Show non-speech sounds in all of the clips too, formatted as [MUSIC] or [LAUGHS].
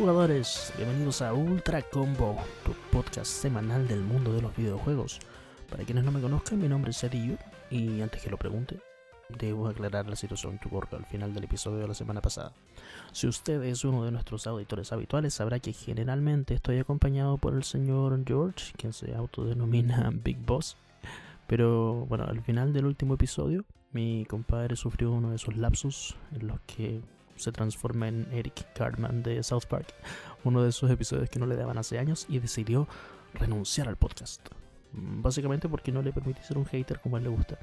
Jugadores, bienvenidos a Ultra Combo, tu podcast semanal del mundo de los videojuegos. Para quienes no me conozcan, mi nombre es Eddie y antes que lo pregunte, debo aclarar la situación que ocurrió al final del episodio de la semana pasada. Si usted es uno de nuestros auditores habituales, sabrá que generalmente estoy acompañado por el señor George, quien se autodenomina [LAUGHS] Big Boss. Pero bueno, al final del último episodio, mi compadre sufrió uno de esos lapsos en los que se transforma en Eric Cartman de South Park, uno de esos episodios que no le daban hace años y decidió renunciar al podcast. Básicamente porque no le permite ser un hater como a él le gusta.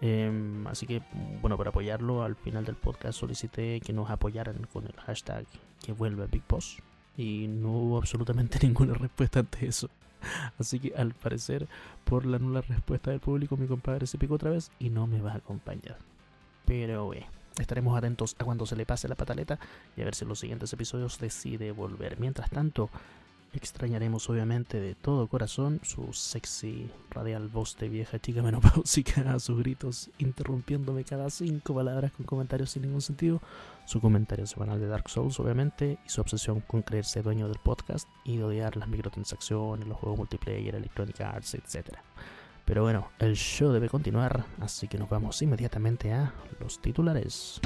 Em, así que, bueno, para apoyarlo, al final del podcast solicité que nos apoyaran con el hashtag que vuelve Big Boss. Y no hubo absolutamente [LAUGHS] ninguna respuesta ante eso. Así que al parecer, por la nula respuesta del público, mi compadre se picó otra vez y no me va a acompañar. Pero, eh, Estaremos atentos a cuando se le pase la pataleta y a ver si en los siguientes episodios decide volver. Mientras tanto, extrañaremos obviamente de todo corazón su sexy radial voz de vieja chica menopáusica sus gritos, interrumpiéndome cada cinco palabras con comentarios sin ningún sentido, su comentario semanal de Dark Souls obviamente, y su obsesión con creerse dueño del podcast y odiar las microtransacciones, los juegos multiplayer, Electronic Arts, etc. Pero bueno, el show debe continuar, así que nos vamos inmediatamente a los titulares.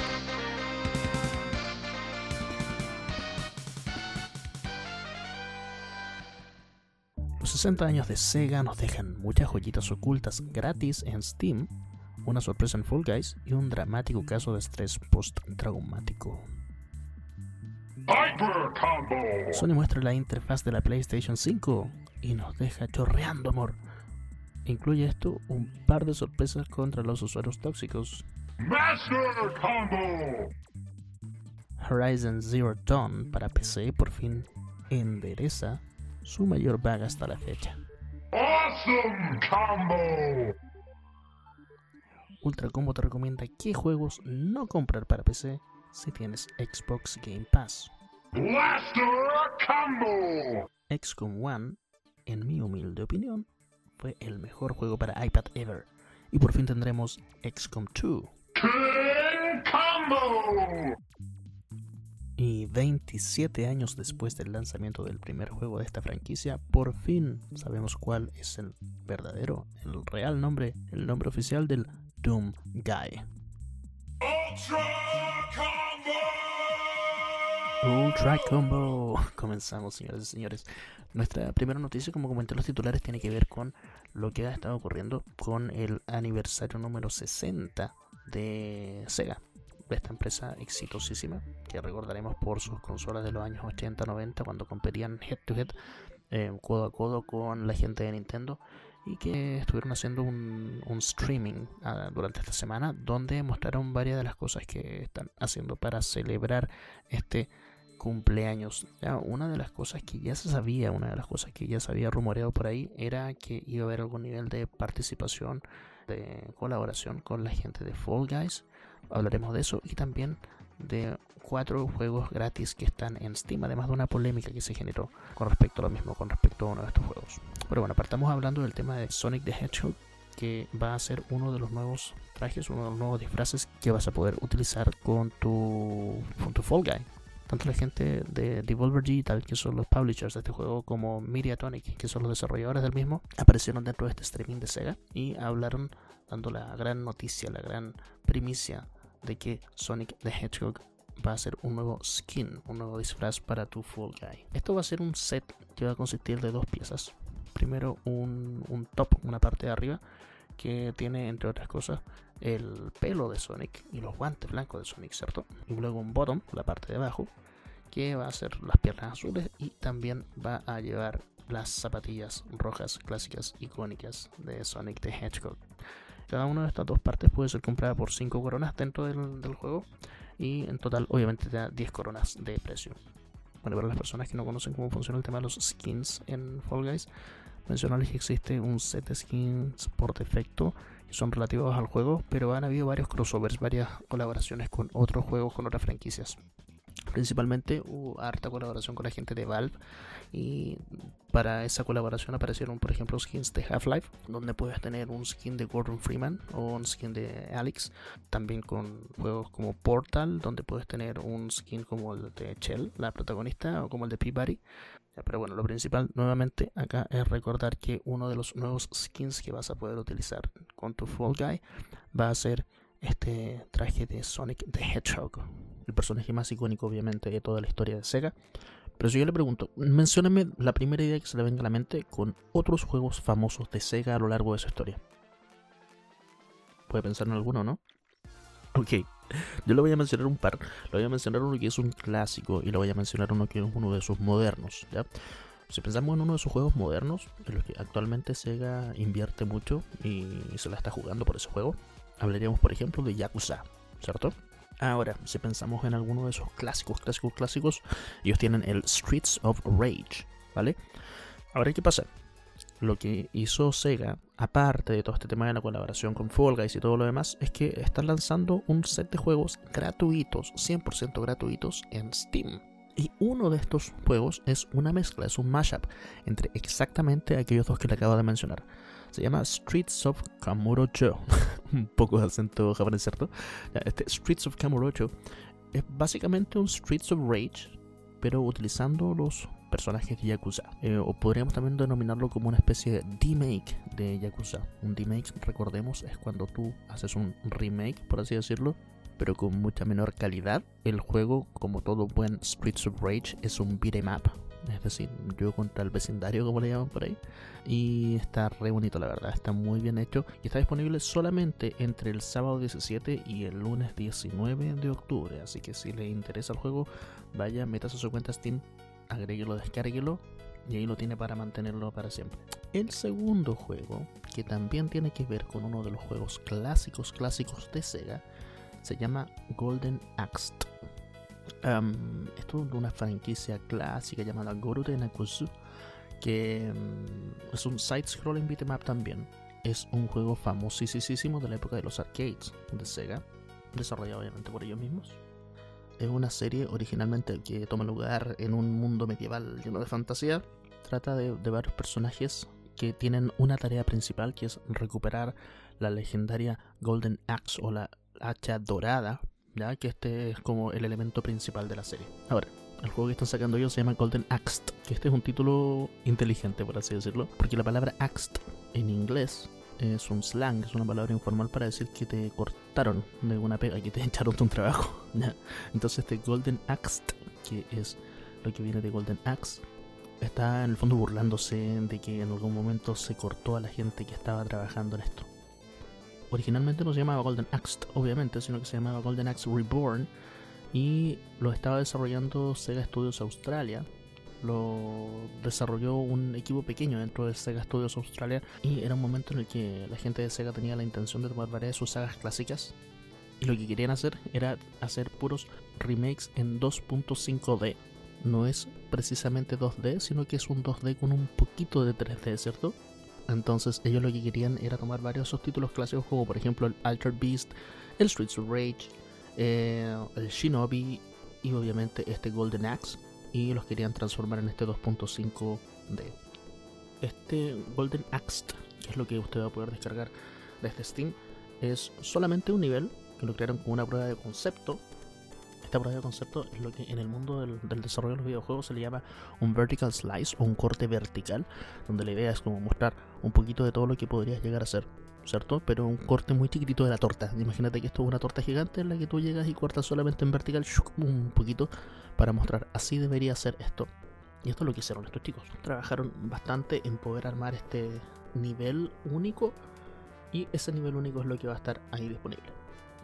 Los 60 años de Sega nos dejan muchas joyitas ocultas gratis en Steam, una sorpresa en Fall Guys y un dramático caso de estrés post-traumático. Sony muestra la interfaz de la PlayStation 5 y nos deja chorreando amor Incluye esto un par de sorpresas contra los usuarios tóxicos. Master Combo. Horizon Zero Dawn para PC por fin endereza su mayor vaga hasta la fecha. Awesome Combo. Ultra Combo te recomienda qué juegos no comprar para PC si tienes Xbox Game Pass. Blaster Combo. XCOM One, en mi humilde opinión, fue el mejor juego para iPad ever. Y por fin tendremos XCOM 2. Y 27 años después del lanzamiento del primer juego de esta franquicia, por fin sabemos cuál es el verdadero, el real nombre, el nombre oficial del Doom Guy. Combo. [LAUGHS] Comenzamos, señores y señores. Nuestra primera noticia, como comenté los titulares, tiene que ver con lo que ha estado ocurriendo con el aniversario número 60 de Sega, esta empresa exitosísima, que recordaremos por sus consolas de los años 80-90, cuando competían head to head, eh, codo a codo con la gente de Nintendo y que estuvieron haciendo un, streaming ah, durante esta semana donde mostraron varias de las cosas que están haciendo para celebrar este cumpleaños. una de las cosas que ya se sabía, una de las cosas que ya se había rumoreado por ahí era que iba a haber algún nivel de participación, de colaboración con la gente de Fall Guys. Hablaremos de eso y también de cuatro juegos gratis que están en Steam, además de una polémica que se generó con respecto a lo mismo, con respecto a uno de estos juegos. Pero bueno, partamos hablando del tema de Sonic the Hedgehog, que va a ser uno de los nuevos trajes, uno de los nuevos disfraces que vas a poder utilizar con tu, con tu Fall Guy. Tanto la gente de Devolver Digital, que son los publishers de este juego, como Mediatonic, que son los desarrolladores del mismo, aparecieron dentro de este streaming de Sega y hablaron dando la gran noticia, la gran primicia de que Sonic the Hedgehog va a ser un nuevo skin, un nuevo disfraz para tu Fall Guy. Esto va a ser un set que va a consistir de dos piezas. Primero un, top, una parte de arriba, que tiene entre otras cosas el pelo de Sonic y los guantes blancos de Sonic, ¿cierto? Y luego un bottom, la parte de abajo, que va a ser las piernas azules y también va a llevar las zapatillas rojas clásicas icónicas de Sonic the Hedgehog. Cada una de estas dos partes puede ser comprada por 5 coronas dentro del, juego y en total obviamente te da 10 coronas de precio. Bueno, para las personas que no conocen cómo funciona el tema de los skins en Fall Guys, mencionarles que existe un set de skins por defecto son relativos al juego, pero han habido varios crossovers, varias colaboraciones con otros juegos, con otras franquicias. Principalmente hubo harta colaboración con la gente de Valve y para esa colaboración aparecieron por ejemplo skins de Half-Life donde puedes tener un skin de Gordon Freeman o un skin de Alex también con juegos como Portal donde puedes tener un skin como el de Chell la protagonista o como el de Peabody pero bueno, lo principal nuevamente acá es recordar que uno de los nuevos skins que vas a poder utilizar con tu Fall Guy va a ser este traje de Sonic the Hedgehog, el personaje más icónico obviamente de toda la historia de Sega. Pero si yo le pregunto, mencióname la primera idea que se le venga a la mente con otros juegos famosos de Sega a lo largo de su historia. Puede pensar en alguno, ¿no? Ok, [LAUGHS] yo le voy a mencionar un par. Le voy a mencionar uno que es un clásico y le voy a mencionar uno que es uno de sus modernos, ¿ya? Si pensamos en uno de sus juegos modernos, en los que actualmente Sega invierte mucho y se la está jugando por ese juego, hablaríamos por ejemplo de Yakuza, ¿cierto? Ahora, si pensamos en alguno de esos clásicos, clásicos, clásicos, ellos tienen el Streets of Rage, ¿vale? Ahora, ¿qué pasa? Lo que hizo Sega, aparte de todo este tema de la colaboración con Fall Guys y todo lo demás, es que están lanzando un set de juegos gratuitos, 100% gratuitos en Steam. Y uno de estos juegos es una mezcla, es un mashup entre exactamente aquellos dos que le acabo de mencionar. Se llama Streets of Kamurocho. [LAUGHS] un poco de acento japonés, ¿cierto? Este Streets of Kamurocho es básicamente un Streets of Rage, pero utilizando los personajes de Yakuza. Eh, o podríamos también denominarlo como una especie de remake de Yakuza. Un remake, recordemos, es cuando tú haces un remake, por así decirlo, pero con mucha menor calidad. El juego, como todo buen Streets of Rage, es un beat'em up es decir, yo contra el vecindario, como le llaman por ahí. Y está re bonito, la verdad, está muy bien hecho. Y está disponible solamente entre el sábado 17 y el lunes 19 de octubre. Así que si le interesa el juego, vaya, metas a su cuenta Steam, agréguelo, descárguelo. Y ahí lo tiene para mantenerlo para siempre. El segundo juego, que también tiene que ver con uno de los juegos clásicos, clásicos de Sega, se llama Golden Axe esto es una franquicia clásica llamada Gorute Nakusu, que mm, es un side-scrolling beat'em también. Es un juego famosísimo de la época de los arcades de Sega, desarrollado obviamente por ellos mismos. Es una serie originalmente que toma lugar en un mundo medieval lleno de fantasía. Trata de, de varios personajes que tienen una tarea principal que es recuperar la legendaria Golden Axe o la hacha dorada que este es como el elemento principal de la serie. Ahora, el juego que están sacando ellos se llama Golden Axe, que este es un título inteligente, por así decirlo, porque la palabra axe en inglés es un slang, es una palabra informal para decir que te cortaron de una pega, que te [LAUGHS] echaron de un trabajo. [LAUGHS] Entonces este Golden Axe, que es lo que viene de Golden Axe, está en el fondo burlándose de que en algún momento se cortó a la gente que estaba trabajando en esto originalmente no se llamaba Golden Axe, obviamente, sino que se llamaba Golden Axe Reborn y lo estaba desarrollando Sega Studios Australia. Lo desarrolló un equipo pequeño dentro de Sega Studios Australia y era un momento en el que la gente de Sega tenía la intención de tomar varias de sus sagas clásicas y lo que querían hacer era hacer puros remakes en 2.5D. No es precisamente 2D, sino que es un 2D con un poquito de 3D, ¿cierto? Entonces ellos lo que querían era tomar varios subtítulos clásicos como por ejemplo el Altered Beast, el Streets of Rage, eh, el Shinobi y obviamente este Golden Axe y los querían transformar en este 2.5D. Este Golden Axe, que es lo que usted va a poder descargar desde Steam, es solamente un nivel que lo crearon con una prueba de concepto esta prueba de concepto es lo que en el mundo del, desarrollo de los videojuegos se le llama un vertical slice o un corte vertical, donde la idea es como mostrar un poquito de todo lo que podrías llegar a ser, Pero un corte muy chiquitito de la torta. Imagínate que esto es una torta gigante en la que tú llegas y cortas solamente en vertical un poquito para mostrar así debería ser esto. Y esto es lo que hicieron estos chicos. Trabajaron bastante en poder armar este nivel único y ese nivel único es lo que va a estar ahí disponible.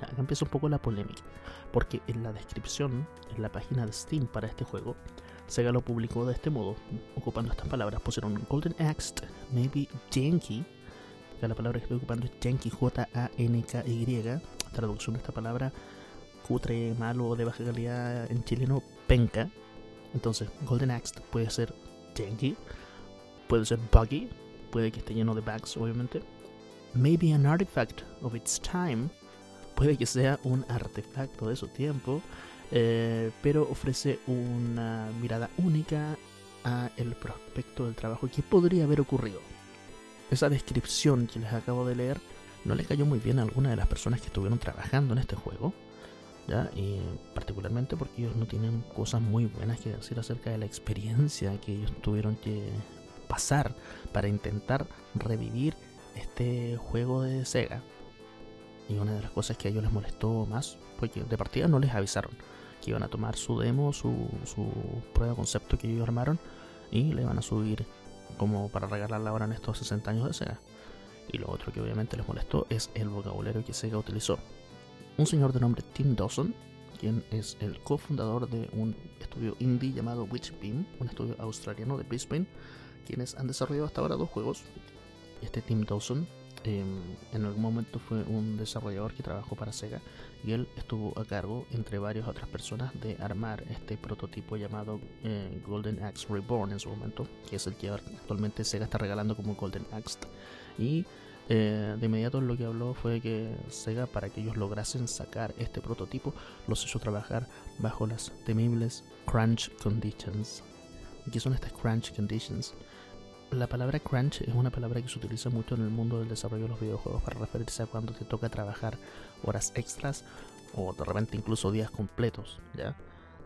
Acá empieza un poco la polémica, porque en la descripción, en la página de Steam para este juego, Sega lo publicó de este modo, ocupando estas palabras. Pusieron Golden Axe, maybe Janky, la palabra que estoy ocupando es Janky, J-A-N-K-Y, traducción de esta palabra, cutre, malo, de baja calidad en chileno, penca. Entonces, Golden Axe puede ser Janky, puede ser Buggy, puede que esté lleno de bugs, obviamente. Maybe an artifact of its time, puede que sea un artefacto de su tiempo, eh, pero ofrece una mirada única a el prospecto del trabajo que podría haber ocurrido. Esa descripción que les acabo de leer no le cayó muy bien a alguna de las personas que estuvieron trabajando en este juego. Y particularmente porque ellos no tienen cosas muy buenas que decir acerca de la experiencia que ellos tuvieron que pasar para intentar revivir este juego de Sega. Y una de las cosas que a ellos les molestó más fue que de partida no les avisaron que iban a tomar su demo, su, su prueba concepto que ellos armaron y le iban a subir como para regalarla ahora en estos 60 años de Sega. Y lo otro que obviamente les molestó es el vocabulario que Sega utilizó. Un señor de nombre Tim Dawson, quien es el cofundador de un estudio indie llamado Witchbeam, un estudio australiano de Brisbane, quienes han desarrollado hasta ahora dos juegos. Este Tim Dawson em, en algún momento fue un desarrollador que trabajó para Sega y él estuvo a cargo, entre varias otras personas, de armar este prototipo llamado eh, Golden Axe Reborn en su momento, que es el que actualmente Sega está regalando como Golden Axe. Y eh, de inmediato lo que habló fue que Sega, para que ellos lograsen sacar este prototipo, los hizo trabajar bajo las temibles crunch conditions. ¿Qué son estas crunch conditions? La palabra crunch es una palabra que se utiliza mucho en el mundo del desarrollo de los videojuegos para referirse a cuando te toca trabajar horas extras o de repente incluso días completos, ¿ya?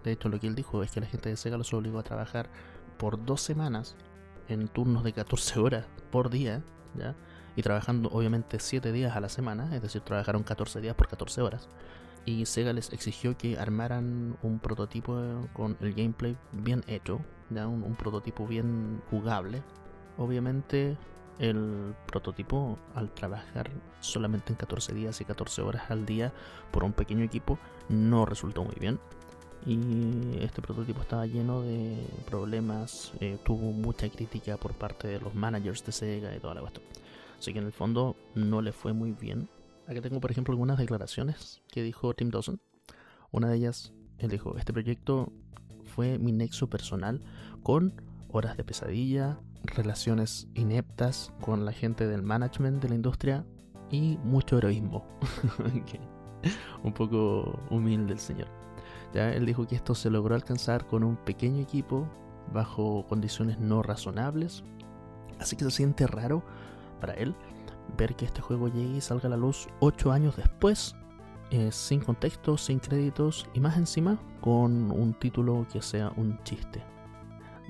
De hecho, lo que él dijo es que la gente de Sega los obligó a trabajar por dos semanas en turnos de 14 [LAUGHS] horas por día, ¿ya? Y trabajando obviamente 7 días a la semana, es decir, trabajaron 14 días por 14 horas. Y Sega les exigió que armaran un prototipo con el gameplay bien hecho, ¿ya? un prototipo bien jugable. Obviamente el prototipo al trabajar solamente en 14 días y 14 horas al día por un pequeño equipo no resultó muy bien y este prototipo estaba lleno de problemas, eh, tuvo mucha crítica por parte de los managers de Sega y toda la cuestión. Así que en el fondo no le fue muy bien. Aquí tengo por ejemplo algunas declaraciones que dijo Tim Dawson. Una de ellas, él dijo, este proyecto fue mi nexo personal con horas de pesadilla, relaciones ineptas con la gente del management de la industria y mucho heroísmo. [LAUGHS] Un poco humilde el señor. Ya él dijo que esto se logró alcanzar con un pequeño equipo bajo condiciones no razonables. Así que se siente raro para él ver que este juego llegue y salga a la luz 8 años después, eh, sin contexto, sin créditos y más encima con un título que sea un chiste.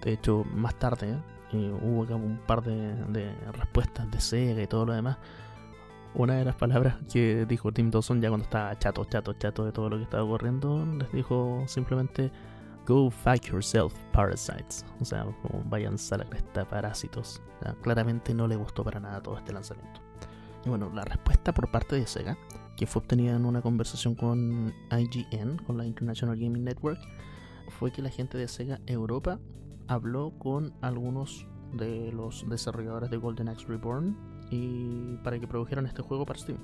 De hecho, más tarde hubo un par de, de, respuestas de Sega y todo lo demás. Una de las palabras que dijo Tim Dawson ya cuando estaba chato, chato, chato de todo lo que estaba ocurriendo, les dijo simplemente Go fuck yourself, parasites. O sea, como vayan a la cresta, parásitos. claramente no le gustó para nada todo este lanzamiento. Y bueno, la respuesta por parte de Sega, que fue obtenida en una conversación con IGN, con la International Gaming Network, fue que la gente de Sega Europa habló con algunos de los desarrolladores de Golden Axe Reborn y para que produjeran este juego para Steam.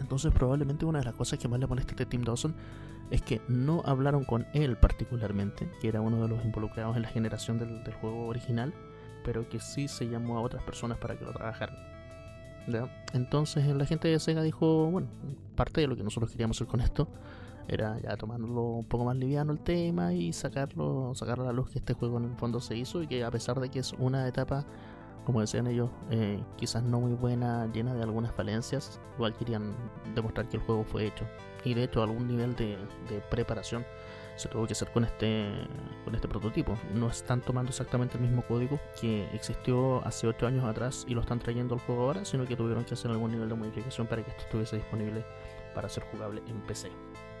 Entonces probablemente una de las cosas que más le molesta a este Tim Dawson es que no hablaron con él particularmente, que era uno de los involucrados en la generación del, juego original, pero que sí se llamó a otras personas para que lo trabajaran. Entonces la gente de Sega dijo, bueno, parte de lo que nosotros queríamos hacer con esto era ya tomándolo un poco más liviano el tema y sacarlo, sacar a la luz que este juego en el fondo se hizo y que a pesar de que es una etapa como decían ellos, eh, quizás no muy buena, llena de algunas falencias, igual querían demostrar que el juego fue hecho. Y de hecho algún nivel de, preparación se tuvo que hacer con este, con este prototipo. No están tomando exactamente el mismo código que existió hace 8 años atrás y lo están trayendo al juego ahora, sino que tuvieron que hacer algún nivel de modificación para que esto estuviese disponible para ser jugable en PC.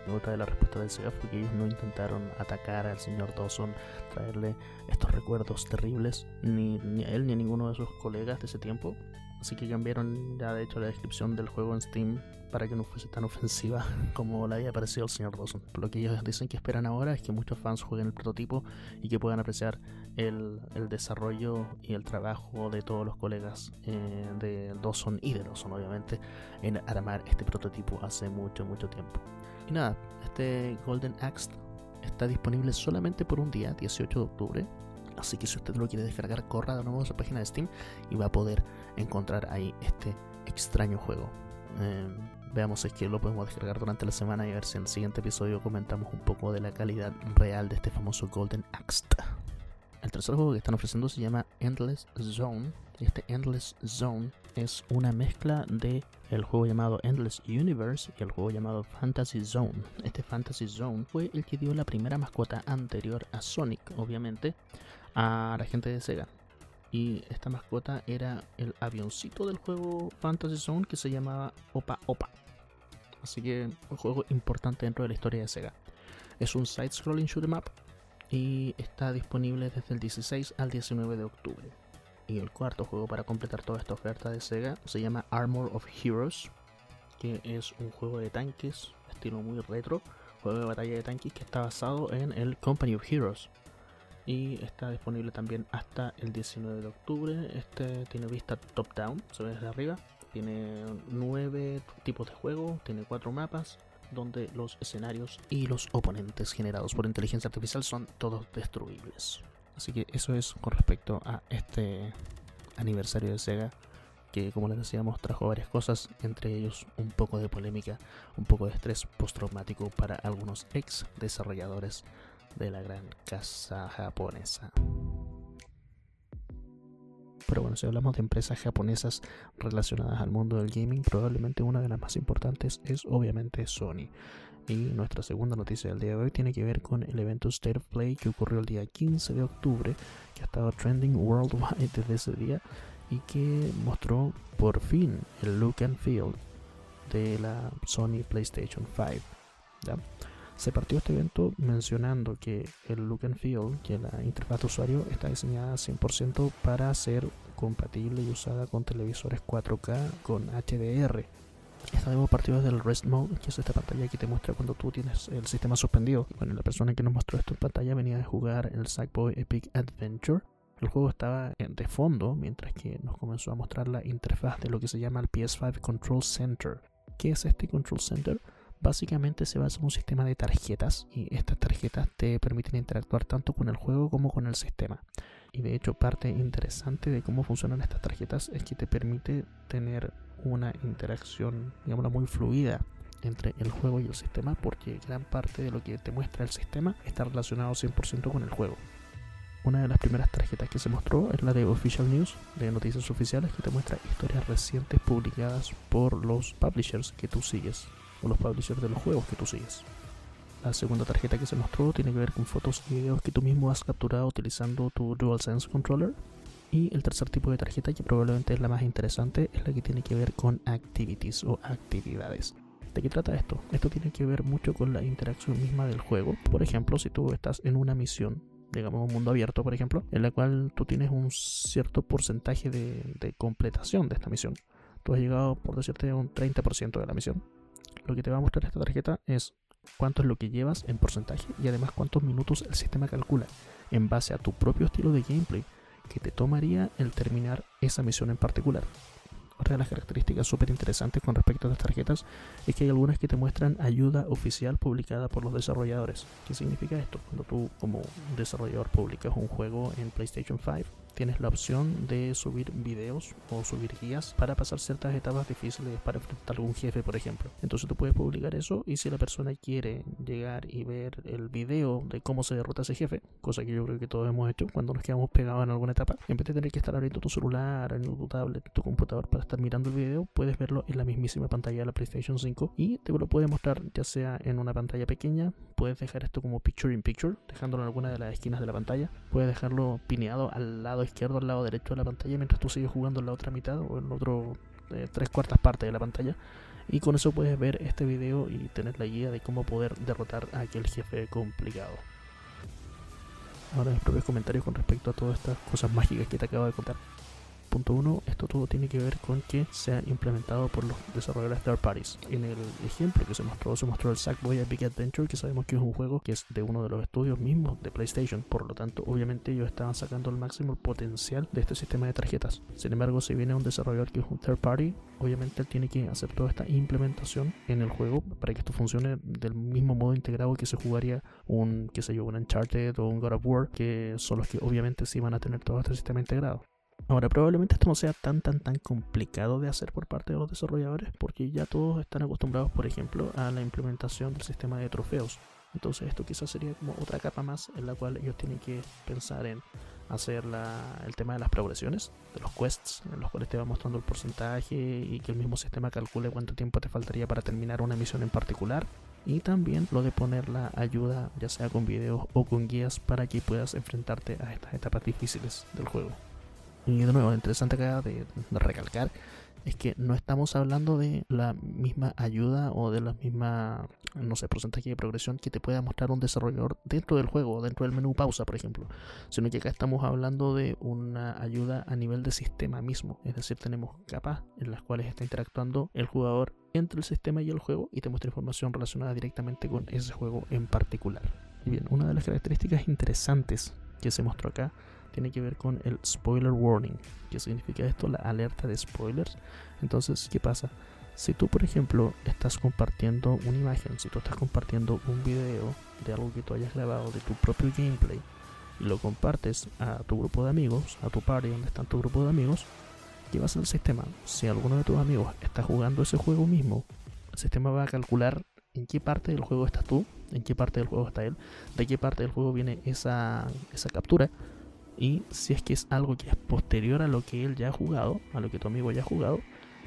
Otra de las respuestas del Sega fue que ellos no intentaron atacar al señor Dawson, traerle estos recuerdos terribles, ni, a él ni a ninguno de sus colegas de ese tiempo. Así que cambiaron ya de hecho la descripción del juego en Steam para que no fuese tan ofensiva [LAUGHS] como la había parecido al señor Dawson. Lo que ellos dicen que esperan ahora es que muchos fans jueguen el prototipo y que puedan apreciar el, desarrollo y el trabajo de todos los colegas eh, de Dawson y de Dawson obviamente en armar este prototipo hace mucho, mucho tiempo. Nada, este Golden Axe está disponible solamente por un día, 18 de octubre. Así que si usted lo quiere descargar, corra de nuevo a su página de Steam y va a poder encontrar ahí este extraño juego. Em, Veamos si es que lo podemos descargar durante la semana y a ver si en el siguiente episodio comentamos un poco de la calidad real de este famoso Golden Axe. El tercer juego que están ofreciendo se llama Endless Zone. Y este Endless Zone es una mezcla de el juego llamado Endless Universe y el juego llamado Fantasy Zone. Este Fantasy Zone fue el que dio la primera mascota anterior a Sonic, obviamente, a la gente de Sega. Y esta mascota era el avioncito del juego Fantasy Zone que se llamaba Opa Opa. Así que un juego importante dentro de la historia de Sega. Es un side-scrolling shoot em up y está disponible desde el 16 al 19 de octubre. Y el cuarto juego para completar toda esta oferta de Sega se llama Armor of Heroes, que es un juego de tanques estilo muy retro, juego de batalla de tanques que está basado en el Company of Heroes. Y está disponible también hasta el 19 de octubre. Este tiene vista top-down, se ve desde arriba. Tiene nueve tipos de juego, tiene cuatro mapas, donde los escenarios y los oponentes generados por inteligencia artificial son todos destruibles. Así que eso es con respecto a este aniversario de Sega, que como les decíamos trajo varias cosas, entre ellos un poco de polémica, un poco de estrés postraumático para algunos ex desarrolladores de la gran casa japonesa. Pero bueno, si hablamos de empresas japonesas relacionadas al mundo del gaming, probablemente una de las más importantes es obviamente Sony. Y nuestra segunda noticia del día de hoy tiene que ver con el evento State of Play que ocurrió el día 15 de octubre, que ha estado trending worldwide [LAUGHS] desde ese día y que mostró por fin el look and feel de la Sony PlayStation 5. Se partió este evento mencionando que el look and feel, que la interfaz de usuario está diseñada 100% para ser compatible y usada con televisores 4K con HDR. Esta demo partió desde el Rest Mode, que es esta pantalla que te muestra cuando tú tienes el sistema suspendido. Bueno, la persona que nos mostró esto en pantalla venía de jugar el Sackboy Epic Adventure. El juego estaba de fondo mientras que nos comenzó a mostrar la interfaz de lo que se llama el PS5 Control Center. ¿Qué es este Control Center? básicamente se basa en un sistema de tarjetas y estas tarjetas te permiten interactuar tanto con el juego como con el sistema. Y de hecho parte interesante de cómo funcionan estas tarjetas es que te permite tener una interacción, digamos, muy fluida entre el juego y el sistema porque gran parte de lo que te muestra el sistema está relacionado 100% con el juego. Una de las primeras tarjetas que se mostró es la de Official News, de noticias oficiales, que te muestra historias recientes publicadas por los publishers que tú sigues o los publishers de los juegos que tú sigues. La segunda tarjeta que se mostró tiene que ver con fotos y videos que tú mismo has capturado utilizando tu DualSense Controller. Y el tercer tipo de tarjeta, que probablemente es la más interesante, es la que tiene que ver con activities o actividades. ¿De qué trata esto? Esto tiene que ver mucho con la interacción misma del juego. Por ejemplo, si tú estás en una misión, digamos un mundo abierto, por ejemplo, en la cual tú tienes un cierto porcentaje de, de completación de esta misión. Tú has llegado, por decirte, a un 30% de la misión lo que te va a mostrar esta tarjeta es cuánto es lo que llevas en porcentaje y además cuántos minutos el sistema calcula en base a tu propio estilo de gameplay que te tomaría el terminar esa misión en particular. Otra de las características súper interesantes con respecto a las tarjetas es que hay algunas que te muestran ayuda oficial publicada por los desarrolladores. ¿Qué significa esto? Cuando tú como desarrollador publicas un juego en PlayStation 5, tienes la opción de subir videos o subir guías para pasar ciertas etapas difíciles para enfrentar algún jefe, por ejemplo. Entonces tú puedes publicar eso y si la persona quiere llegar y ver el video de cómo se derrota ese jefe, cosa que yo creo que todos hemos hecho cuando nos quedamos pegados en alguna etapa, en vez de tener que estar abriendo tu celular, en tu tablet, tu computador para estar mirando el video, puedes verlo en la mismísima pantalla de la PlayStation 5 y te lo puede mostrar ya sea en una pantalla pequeña, puedes dejar esto como picture in picture, dejándolo en alguna de las esquinas de la pantalla, puedes dejarlo pineado al lado izquierdo, al lado derecho de la pantalla, mientras tú sigues jugando en la otra mitad o en otro eh, tres cuartas partes de la pantalla. Y con eso puedes ver este video y tener la guía de cómo poder derrotar a aquel jefe complicado. Ahora mis propios comentarios con respecto a todas estas cosas mágicas que te acabo de contar. Punto 1, esto todo tiene que ver con que sea implementado por los desarrolladores third parties. En el ejemplo que se mostró, se mostró el Sackboy Epic Adventure, que sabemos que es un juego que es de uno de los estudios mismos de PlayStation. Por lo tanto, obviamente ellos estaban sacando el máximo potencial de este sistema de tarjetas. Sin embargo, si viene un desarrollador que es un third party, obviamente él tiene que hacer toda esta implementación en el juego para que esto funcione del mismo modo integrado que se jugaría un, qué sé yo, un Uncharted o un God of War, que son los que obviamente sí van a tener todo este sistema integrado. Ahora, probablemente esto no sea tan, tan, tan complicado de hacer por parte de los desarrolladores, porque ya todos están acostumbrados, por ejemplo, a la implementación del sistema de trofeos. Entonces, esto quizás sería como otra capa más en la cual ellos tienen que pensar en hacer el tema de las progresiones, de los quests, en los cuales te va mostrando el porcentaje y que el mismo sistema calcule cuánto tiempo te faltaría para terminar una misión en particular. Y también lo de poner la ayuda, ya sea con videos o con guías, para que puedas enfrentarte a estas etapas difíciles del juego. Y de nuevo, lo interesante acá de, recalcar es que no estamos hablando de la misma ayuda o de la misma, no sé, porcentaje de progresión que te pueda mostrar un desarrollador dentro del juego, dentro del menú pausa, por ejemplo, sino que acá estamos hablando de una ayuda a nivel de sistema mismo, es decir, tenemos capas en las cuales está interactuando el jugador entre el sistema y el juego y te muestra información relacionada directamente con ese juego en particular. Y bien, una de las características interesantes que se mostró acá tiene que ver con el spoiler warning. ¿Qué significa esto? La alerta de spoilers. Entonces, ¿qué pasa? Si tú, por ejemplo, estás compartiendo una imagen, si tú estás compartiendo un video de algo que tú hayas grabado de tu propio gameplay y lo compartes a tu grupo de amigos, a tu party donde está tu grupo de amigos, ¿qué va a hacer el sistema? Si alguno de tus amigos está jugando ese juego mismo, el sistema va a calcular en qué parte del juego estás tú, en qué parte del juego está él, de qué parte del juego viene esa, esa captura y si es que es algo que es posterior a lo que él ya ha jugado, a lo que tu amigo ya ha jugado,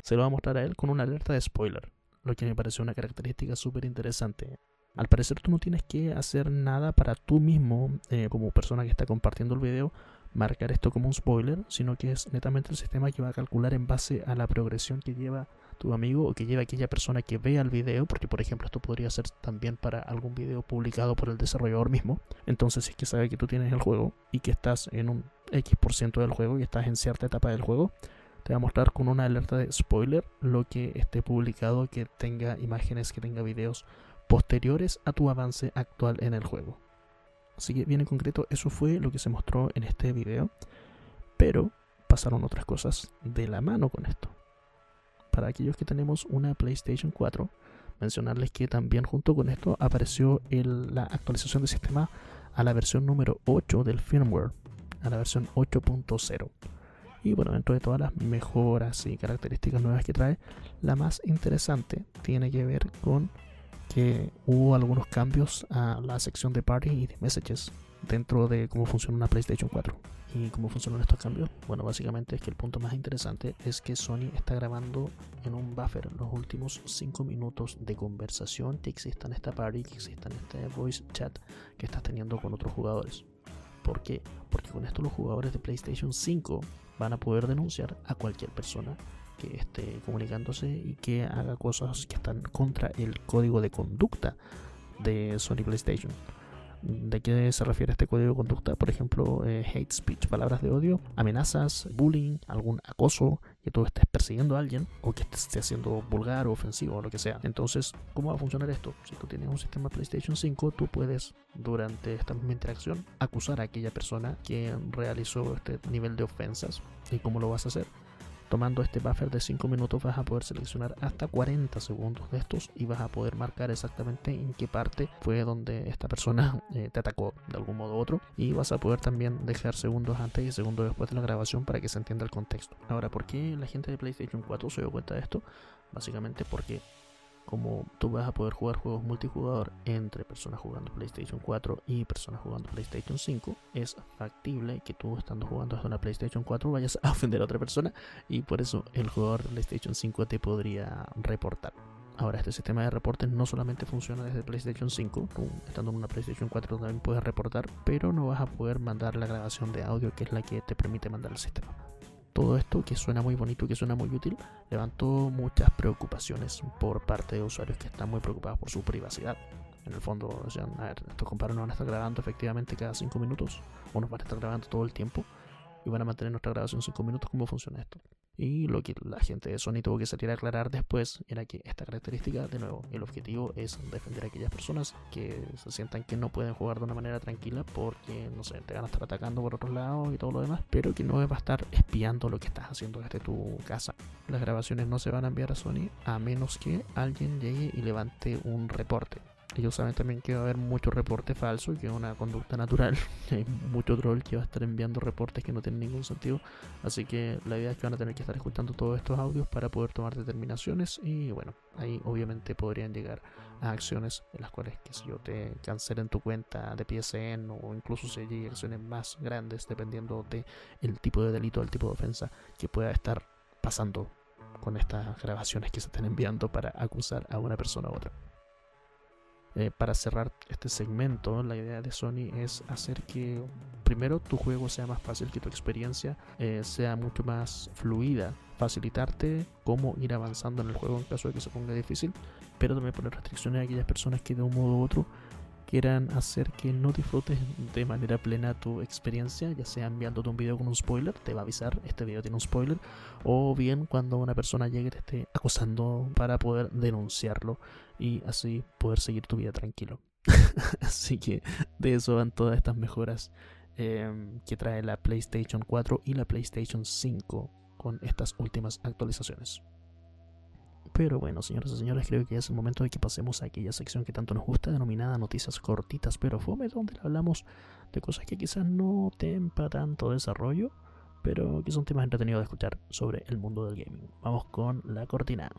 se lo va a mostrar a él con una alerta de spoiler, lo que me pareció una característica súper interesante. Al parecer tú no tienes que hacer nada para tú mismo, eh, como persona que está compartiendo el video, marcar esto como un spoiler, sino que es netamente el sistema que va a calcular en base a la progresión que lleva tu amigo o que lleve aquella persona que vea el video, porque por ejemplo esto podría ser también para algún video publicado por el desarrollador mismo. Entonces, si es que sabe que tú tienes el juego y que estás en un X% del juego y estás en cierta etapa del juego, te va a mostrar con una alerta de spoiler lo que esté publicado, que tenga imágenes, que tenga videos posteriores a tu avance actual en el juego. Así que bien en concreto, eso fue lo que se mostró en este video. Pero pasaron otras cosas de la mano con esto para aquellos que tenemos una PlayStation 4, mencionarles que también junto con esto apareció la actualización del sistema a la versión número 8 del firmware, a la versión 8.0. Y bueno, dentro de todas las mejoras y características nuevas que trae, la más interesante tiene que ver con que hubo algunos cambios a la sección de party y de messages dentro de cómo funciona una PlayStation 4. ¿Y cómo funcionan estos cambios? Bueno, básicamente es que el punto más interesante es que Sony está grabando en un buffer los últimos 5 minutos de conversación que exista en esta party, que exista en este voice chat que estás teniendo con otros jugadores. ¿Por qué? Porque con esto los jugadores de PlayStation 5 van a poder denunciar a cualquier persona que esté comunicándose y que haga cosas que están contra el código de conducta de Sony PlayStation de qué se refiere este código de conducta, por ejemplo, eh, hate speech, palabras de odio, amenazas, bullying, algún acoso, que tú estés persiguiendo a alguien o que esté haciendo vulgar o ofensivo o lo que sea. Entonces, ¿cómo va a funcionar esto? Si tú tienes un sistema PlayStation 5, tú puedes durante esta misma interacción acusar a aquella persona que realizó este nivel de ofensas. ¿Y cómo lo vas a hacer? Tomando este buffer de 5 minutos vas a poder seleccionar hasta 40 segundos de estos y vas a poder marcar exactamente en qué parte fue donde esta persona [LAUGHS] eh, te atacó de algún modo u otro y vas a poder también dejar segundos antes y segundos después de la grabación para que se entienda el contexto. Ahora, ¿por qué la gente de PlayStation 4 se dio cuenta de esto? Básicamente porque como tú vas a poder jugar juegos multijugador entre personas jugando PlayStation 4 y personas jugando PlayStation 5, es factible que tú estando jugando desde una PlayStation 4 vayas a [LAUGHS] ofender a otra persona y por eso el jugador de PlayStation 5 te podría reportar. Ahora, este sistema de reportes no solamente funciona desde PlayStation 5, tú estando en una PlayStation 4 también puedes reportar, pero no vas a poder mandar la grabación de audio que es la que te permite mandar el sistema todo esto, que suena muy bonito, que suena muy útil, levantó muchas preocupaciones por parte de usuarios que están muy preocupados por su privacidad. En el fondo, o sea, a ver, estos compañeros van a estar grabando efectivamente cada 5 minutos, o nos van a estar grabando todo el tiempo, y van a mantener nuestra grabación 5 minutos. ¿Cómo funciona esto? Y lo que la gente de Sony tuvo que salir a aclarar después era que esta característica, de nuevo, el objetivo es defender a aquellas personas que se sientan que no pueden jugar de una manera tranquila porque, no sé, te van a estar atacando por otros lados y todo lo demás, pero que no va a estar espiando lo que estás haciendo desde tu casa. Las grabaciones no se van a enviar a Sony a menos que alguien llegue y levante un reporte. Ellos saben también que va a haber mucho reporte falso, que es una conducta natural. [LAUGHS] Hay mucho troll que va a estar enviando reportes que no tienen ningún sentido. Así que la idea es que van a tener que estar escuchando todos estos audios para poder tomar determinaciones. Y bueno, ahí obviamente podrían llegar a acciones en las cuales, que si yo, te cancelen tu cuenta de PSN o incluso si hay acciones más grandes dependiendo de el tipo de delito, el tipo de ofensa que pueda estar pasando con estas grabaciones que se están enviando para acusar a una persona u otra. Eh, para cerrar este segmento, la idea de Sony es hacer que primero tu juego sea más fácil, que tu experiencia eh, sea mucho más fluida, facilitarte cómo ir avanzando en el juego en caso de que se ponga difícil, pero también poner restricciones a aquellas personas que de un modo u otro quieran hacer que no disfrutes de manera plena tu experiencia, ya sea enviándote un video con un spoiler, te va a avisar, este video tiene un spoiler, o bien cuando una persona llegue te esté acosando para poder denunciarlo y así poder seguir tu vida tranquilo. [LAUGHS] así que de eso van todas estas mejoras em, que trae la PlayStation 4 y la PlayStation 5 con estas últimas actualizaciones. Pero bueno, señoras y señores, creo que ya es el momento de que pasemos a aquella sección que tanto nos gusta, denominada Noticias Cortitas pero Fome, donde hablamos de cosas que quizás no para tanto desarrollo, pero que son temas entretenidos de escuchar sobre el mundo del gaming. Vamos con la cortina.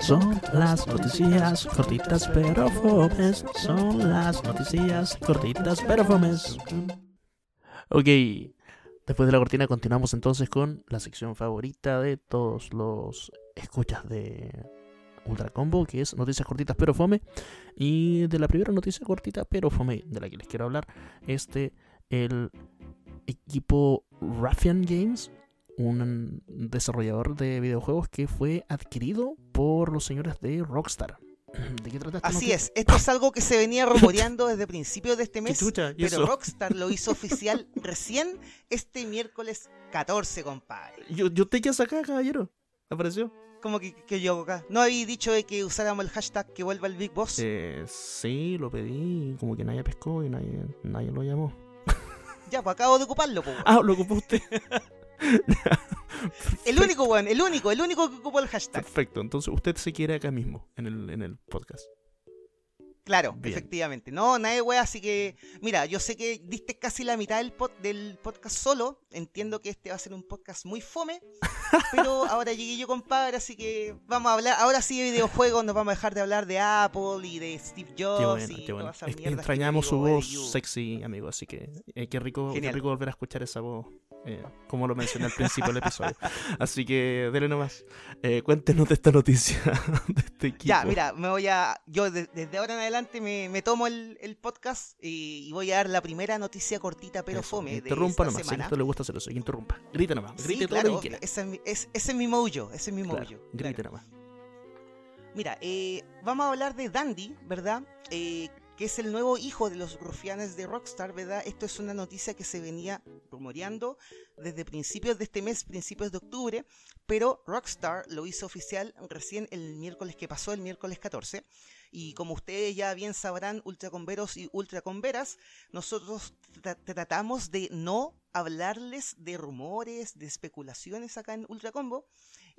Son las noticias cortitas pero fomes. Son las noticias cortitas pero fomes. Ok, Después de la cortina continuamos entonces con la sección favorita de todos los escuchas de Ultra Combo, que es noticias cortitas pero fome. Y de la primera noticia cortita pero fome de la que les quiero hablar, este el equipo Ruffian Games, un desarrollador de videojuegos que fue adquirido por los señores de Rockstar. [CLEARS THROAT] ¿De qué Así es, esto es algo que se venía rumoreando desde principios de este [LAUGHS] mes, pero Rockstar lo hizo [LAUGHS] oficial recién este miércoles 14, compadre. Yo, yo te quedas acá, caballero. ¿Apareció? ¿Cómo que, que yo acá? ¿No había dicho de que usáramos el hashtag que vuelva el Big Boss? Eh, sí, lo pedí, como que nadie pescó y nadie, nadie lo llamó. ya, pues acabo de ocuparlo, pues. [LAUGHS] Ah, lo ocupó usted. [LAUGHS] el único, weón, el único, el único que ocupó el hashtag. Perfecto, entonces usted se quiere acá mismo, en el, en el podcast. Claro, efectivamente. No, nadie wea, así que, mira, yo sé que diste casi la mitad del, del podcast solo. Entiendo que este va a ser un podcast muy fome. [LAUGHS] pero ahora llegué yo, compadre, así que vamos a hablar. Ahora sí de videojuegos, nos vamos a dejar de hablar de Apple y de Steve Jobs. y qué bueno. extrañamos su voz sexy, amigo, así que eh, qué, rico, qué rico volver a escuchar esa voz eh, como lo mencioné al principio del episodio. Así que dele nomás. Eh, cuéntenos de esta noticia [LAUGHS] de este equipo. Ya, mira, me voy a. Yo desde ahora en adelante me, tomo el, podcast y, voy a dar la primera noticia cortita pero fome. Interrumpa nomás, si a esto le gusta hacer eso, interrumpa. Grite nomás, grite todo lo que Ese es, ese es mi mojo, ese es mi mojo. grite nomás. Mira, eh, vamos a hablar de Dandy, ¿verdad? Eh, que es el nuevo hijo de los rufianes de Rockstar, ¿verdad? Esto es una noticia que se venía rumoreando desde principios de este mes, principios de octubre, pero Rockstar lo hizo oficial recién el miércoles que pasó, el miércoles 14. Y como ustedes ya bien sabrán, ultracomberos y ultracomberas, nosotros tratamos de no hablarles de rumores, de especulaciones acá en Ultracombo.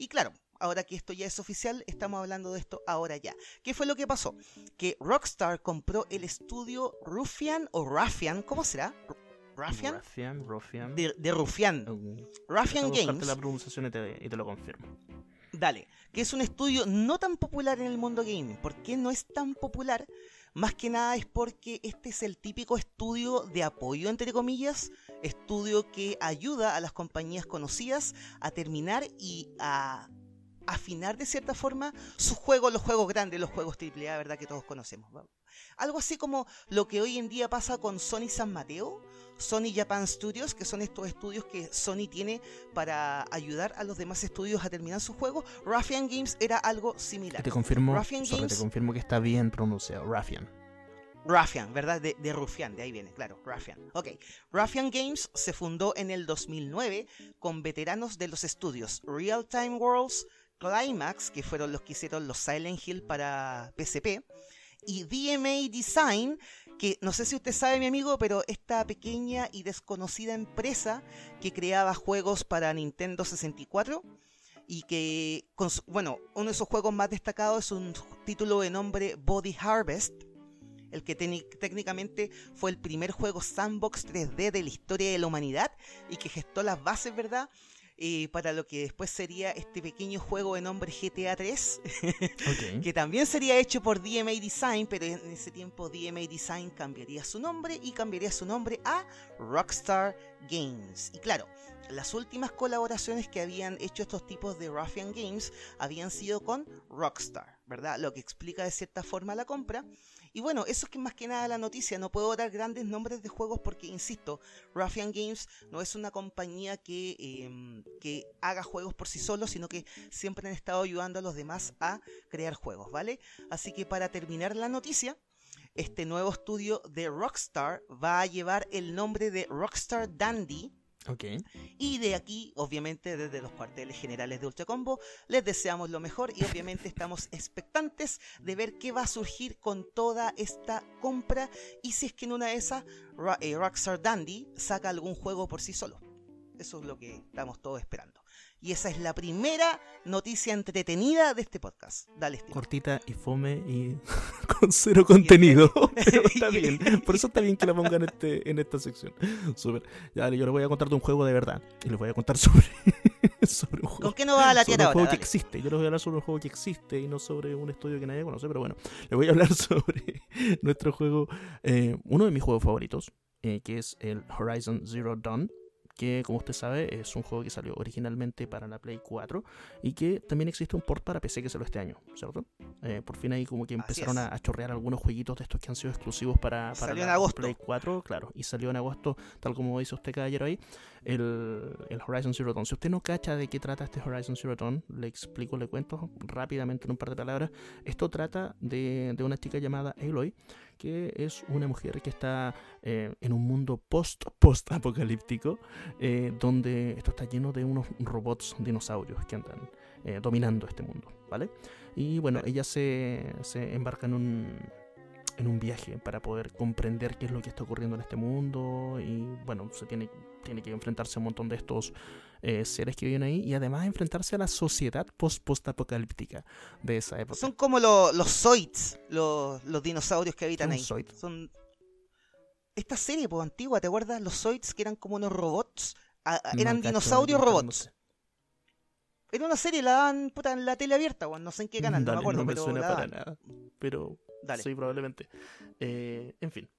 Y claro, ahora que esto ya es oficial, estamos hablando de esto ahora ya. ¿Qué fue lo que pasó? Que Rockstar compró el estudio Ruffian o Ruffian, ¿cómo será? Ruffian. Ruffian, Ruffian. De, de Ruffian. Ruffian Games. la pronunciación y te, y te lo confirmo. Dale, que es un estudio no tan popular en el mundo gaming. ¿Por qué no es tan popular? Más que nada es porque este es el típico estudio de apoyo, entre comillas, estudio que ayuda a las compañías conocidas a terminar y a afinar de cierta forma sus juegos, los juegos grandes, los juegos AAA, ¿verdad? Que todos conocemos. Algo así como lo que hoy en día pasa con Sony San Mateo, Sony Japan Studios, que son estos estudios que Sony tiene para ayudar a los demás estudios a terminar sus juegos. Ruffian Games era algo similar. Te confirmo, te confirmo que está bien pronunciado, Ruffian. Ruffian, ¿verdad? De, de, Rufian, de ahí viene, claro, Ruffian. Ok, Ruffian Games se fundó en el 2009 con veteranos de los estudios Real Time Worlds, Climax, que fueron los que hicieron los Silent Hill para PSP, y DMA Design, que no sé si usted sabe, mi amigo, pero esta pequeña y desconocida empresa que creaba juegos para Nintendo 64 y que, bueno, uno de esos juegos más destacados es un título de nombre Body Harvest, el que técnicamente fue el primer juego sandbox 3D de la historia de la humanidad y que gestó las bases, ¿verdad? Eh, para lo que después sería este pequeño juego de nombre GTA 3, [LAUGHS] que también sería hecho por DMA Design, pero en ese tiempo DMA Design cambiaría su nombre y cambiaría su nombre a Rockstar Games. Y claro, las últimas colaboraciones que habían hecho estos tipos de Ruffian Games habían sido con Rockstar, ¿verdad? Lo que explica de cierta forma la compra. Y bueno, eso es que más que nada la noticia. No puedo dar grandes nombres de juegos porque, insisto, Ruffian Games no es una compañía que, em, que haga juegos por sí solo, sino que siempre han estado ayudando a los demás a crear juegos, ¿vale? Así que para terminar la noticia, este nuevo estudio de Rockstar va a llevar el nombre de Rockstar Dandy y de aquí, obviamente, desde los cuarteles generales de Ultra Combo, les deseamos lo mejor y obviamente estamos expectantes de ver qué va a surgir con toda esta compra y si es que en una de esas eh, Rockstar Dandy saca algún juego por sí solo. Eso es lo que estamos todos esperando. Y esa es la primera noticia entretenida de este podcast. Dale, Steve. Cortita y fome y [LAUGHS] con cero contenido. Pero está [LAUGHS] bien. Por eso está bien que la pongan en, este, en esta sección. Súper. Ya, yo les voy a contar de un juego de verdad. Y les voy a contar [LAUGHS] sobre, sobre un juego. ¿Con qué no va a la ahora? Un juego que existe. Yo les voy a hablar sobre un juego que existe y no sobre un estudio que nadie conoce. Pero bueno, les voy a hablar sobre nuestro juego. Eh, uno de mis juegos favoritos. Eh, que es el Horizon Zero Dawn que como usted sabe es un juego que salió originalmente para la Play 4 y que también existe un port para PC que salió este año, ¿cierto? Eh, por fin ahí como que empezaron a, chorrear algunos jueguitos de estos que han sido exclusivos para, para la Play 4, claro, y salió en agosto, tal como dice usted caballero ahí, el, el, Horizon Zero Dawn. Si usted no cacha de qué trata este Horizon Zero Dawn, le explico, le cuento rápidamente en un par de palabras. Esto trata de, de una chica llamada Aloy, que es una mujer que está eh, en un mundo post post apocalíptico eh, donde esto está lleno de unos robots dinosaurios que andan eh, dominando este mundo vale y bueno ella se, se embarca en un en un viaje para poder comprender qué es lo que está ocurriendo en este mundo y bueno se tiene tiene que enfrentarse a un montón de estos eh, seres que viven ahí y además enfrentarse a la sociedad post-post-apocalíptica de esa época. Son como los Zoids, los, dinosaurios que habitan ahí. Son esta serie pues, antigua, ¿te acuerdas? Los Zoids que eran como unos robots, eran dinosaurios robots. Era una serie, la dan en la tele abierta, no sé en qué canal, no me acuerdo. No me suena para nada, pero sí, probablemente. Eh, en fin.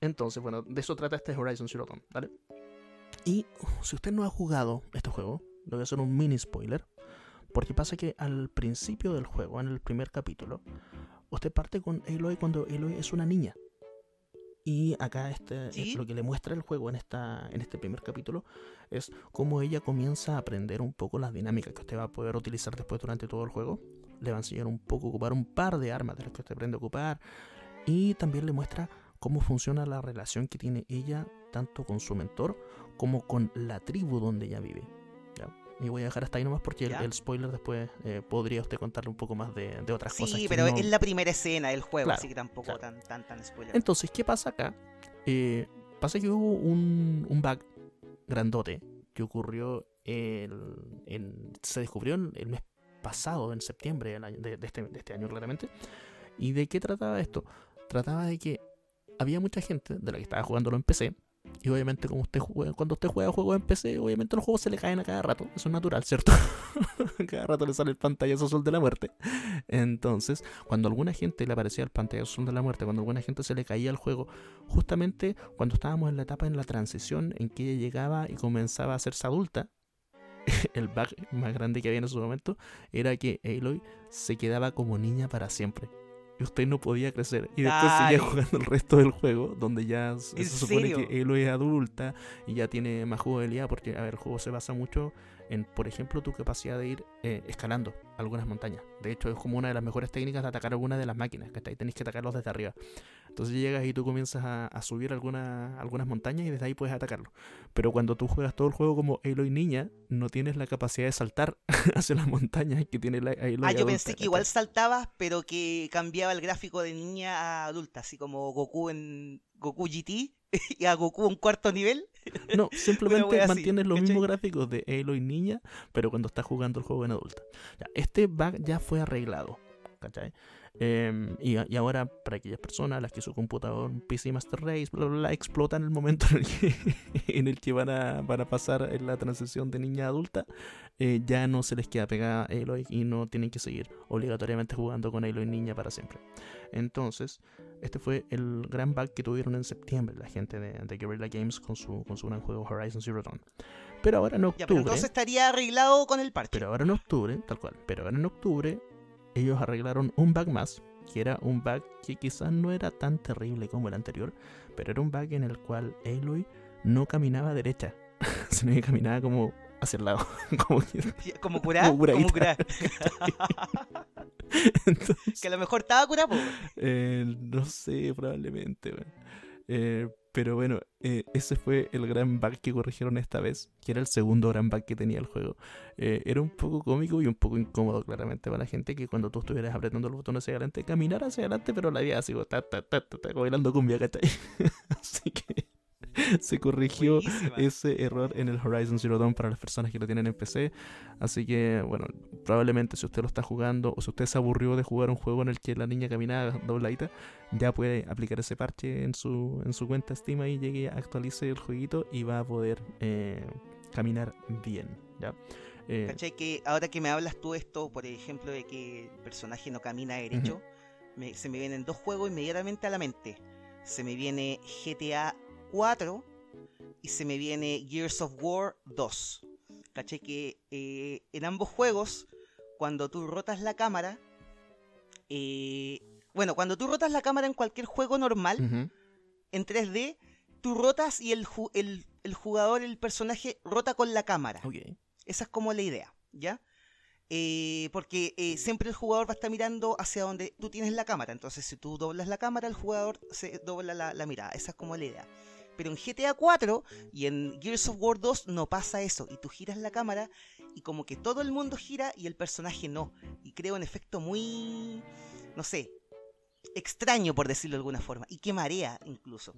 Entonces, bueno, de eso trata este Horizon Zero Dawn, ¿vale? Y si usted no ha jugado este juego, le voy a hacer un mini spoiler. Porque pasa que al principio del juego, en el primer capítulo, usted parte con Aloy cuando Aloy es una niña. Y acá este, lo que le muestra el juego en, esta, en este primer capítulo es cómo ella comienza a aprender un poco las dinámicas que usted va a poder utilizar después durante todo el juego. Le va a enseñar un poco a ocupar un par de armas de las que usted aprende a ocupar. Y también le muestra cómo funciona la relación que tiene ella tanto con su mentor como con la tribu donde ella vive. ¿ya? Y voy a dejar hasta ahí nomás porque el, spoiler después eh, podría usted contarle un poco más de, otras cosas. Sí, pero es la primera escena del juego, así que tampoco tan, tan, tan spoiler. Entonces, ¿qué pasa acá? Eh, pasa que hubo un, un bug grandote que ocurrió el, se descubrió el mes pasado, en septiembre de, este, de este año claramente. ¿Y de qué trataba esto? Trataba de que había mucha gente de la que estaba jugándolo en PC y obviamente como usted cuando usted juega juegos en PC, obviamente los juegos se le caen a cada rato. Eso es natural, ¿cierto? [LAUGHS] cada rato le sale el pantallazo azul de la muerte. Entonces, cuando alguna gente le aparecía el pantallazo azul de la muerte, cuando alguna gente se le caía el juego, justamente cuando estábamos en la etapa en la transición en que ella llegaba y comenzaba a hacerse adulta, [LAUGHS] el bug más grande que había en ese momento era que Aloy se quedaba como niña para siempre y usted no podía crecer. Y después seguía jugando el resto del juego, donde ya se supone que Elo es adulta y ya tiene más jugabilidad, porque a ver, el juego se basa mucho en, por ejemplo, tu capacidad de ir eh, escalando algunas montañas. De hecho, es como una de las mejores técnicas de atacar alguna de las máquinas, que tenéis que atacarlos desde arriba. Entonces llegas y tú comienzas a, subir alguna, algunas montañas y desde ahí puedes atacarlo. Pero cuando tú juegas todo el juego como Aloy niña, no tienes la capacidad de saltar [LAUGHS] hacia las montañas que tiene la Aloy Ah, yo pensé que igual saltabas, pero que cambiaba el gráfico de niña a adulta, así como Goku en Goku GT [LAUGHS] y a Goku un cuarto nivel. [LAUGHS] No, simplemente así, mantienes los ¿cachai? mismos gráficos de Aloy niña, pero cuando estás jugando el juego en adulta. Ya, este bug ya fue arreglado, ¿cachai? Em, y, y ahora, para aquellas personas, las que su computador, PC Master Race, bla, bla, bla, explota en el momento en el que, [LAUGHS] en el que van, a, van a pasar en la transición de niña a adulta, eh, ya no se les queda pegada Aloy y no tienen que seguir obligatoriamente jugando con Aloy niña para siempre. Entonces, este fue el gran bug que tuvieron en septiembre la gente de, de Guerrilla Games con su, con su gran juego Horizon Zero Dawn. Pero ahora en Ya, octubre, pero entonces estaría arreglado con el parche. pero ahora en octubre, tal cual, pero ahora en octubre ellos arreglaron un bug más, que era un bug que quizás no era tan terrible como el anterior, pero era un bug en el cual Aloy no caminaba derecha, [LAUGHS] sino que caminaba como hacia el lado. [LAUGHS] [LAUGHS] como Como curar, Como curar. Entonces, que a lo mejor estaba curado. Eh, no sé, probablemente. Eh, pero bueno, eh, ese fue el gran bug que corrigieron esta vez, que era el segundo gran bug que tenía el juego. Eh, era un poco cómico y un poco incómodo, claramente, para la gente que cuando tú estuvieras apretando los botones hacia adelante, caminar hacia adelante, pero la vida así, ta, ta, ta, ta, bailando cumbia, ¿cachai? [LAUGHS] así que [LAUGHS] se corrigió Buenísima. ese error en el Horizon Zero Dawn para las personas que lo tienen en PC. Así que, bueno, probablemente si usted lo está jugando o si usted se aburrió de jugar un juego en el que la niña caminaba dobladita, ya puede aplicar ese parche en su, en su cuenta Steam y llegue, actualice el jueguito y va a poder eh, caminar bien. ¿ya? Eh, ¿Cachai? Que ahora que me hablas tú esto, por ejemplo, de que el personaje no camina derecho, me- se me vienen dos juegos inmediatamente a la mente. Se me viene GTA 4 y se me viene Gears of War 2. ¿Cachai? Que eh, en ambos juegos, cuando tú rotas la cámara, eh, bueno, cuando tú rotas la cámara en cualquier juego normal, en 3D, tú rotas y el, ju- el- el jugador, el personaje, rota con la cámara. Esa es como la idea, ¿ya? Eh, porque eh, siempre el jugador va a estar mirando hacia donde tú tienes la cámara. Entonces, si tú doblas la cámara, el jugador se dobla la, la mirada. Esa es como la idea. Pero en GTA 4 y en Gears of War 2 no pasa eso. Y tú giras la cámara y como que todo el mundo gira y el personaje no. Y crea un efecto muy, no sé, extraño por decirlo de alguna forma. Y que marea incluso.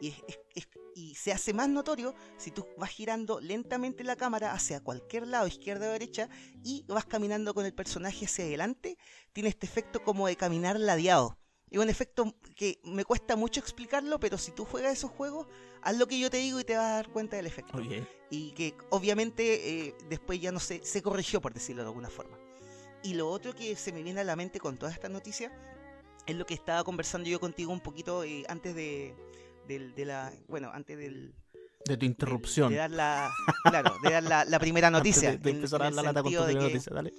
Y, es- y se hace más notorio si tú vas girando lentamente la cámara hacia cualquier lado, izquierda o derecha, y vas caminando con el personaje hacia adelante, tiene este efecto como de caminar ladeado. Es un efecto que me cuesta mucho explicarlo, pero si tú juegas esos juegos, haz lo que yo te digo y te vas a dar cuenta del efecto. Y que obviamente eh, después ya no se, se corrigió, por decirlo de alguna forma. Y lo otro que se me viene a la mente con toda esta noticia es lo que estaba conversando yo contigo un poquito eh, antes de, del- de la. Bueno, antes del, De tu interrupción. De, dar la, claro, de dar la, la primera [LAUGHS] noticia. de, empezar en a dar la lata con tu primera noticia, dale.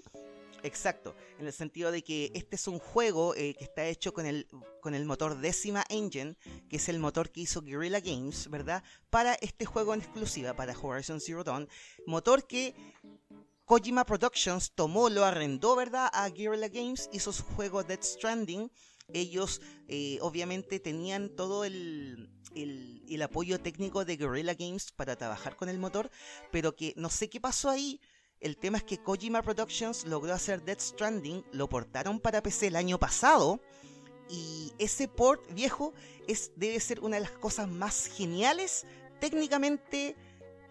Exacto, en el sentido de que este es un juego eh, que está hecho con el, con el motor Decima Engine, que es el motor que hizo Guerrilla Games, ¿verdad? Para este juego en exclusiva, para Horizon Zero Dawn. Motor que Kojima Productions tomó, lo arrendó, ¿verdad? A Guerrilla Games, hizo su juego Dead Stranding. Ellos eh, obviamente tenían todo el, el, el apoyo técnico de Guerrilla Games para trabajar con el motor, pero que no sé qué pasó ahí. El tema es que Kojima Productions logró hacer Death Stranding, lo portaron para PC el año pasado. Y ese port viejo es, debe ser una de las cosas más geniales técnicamente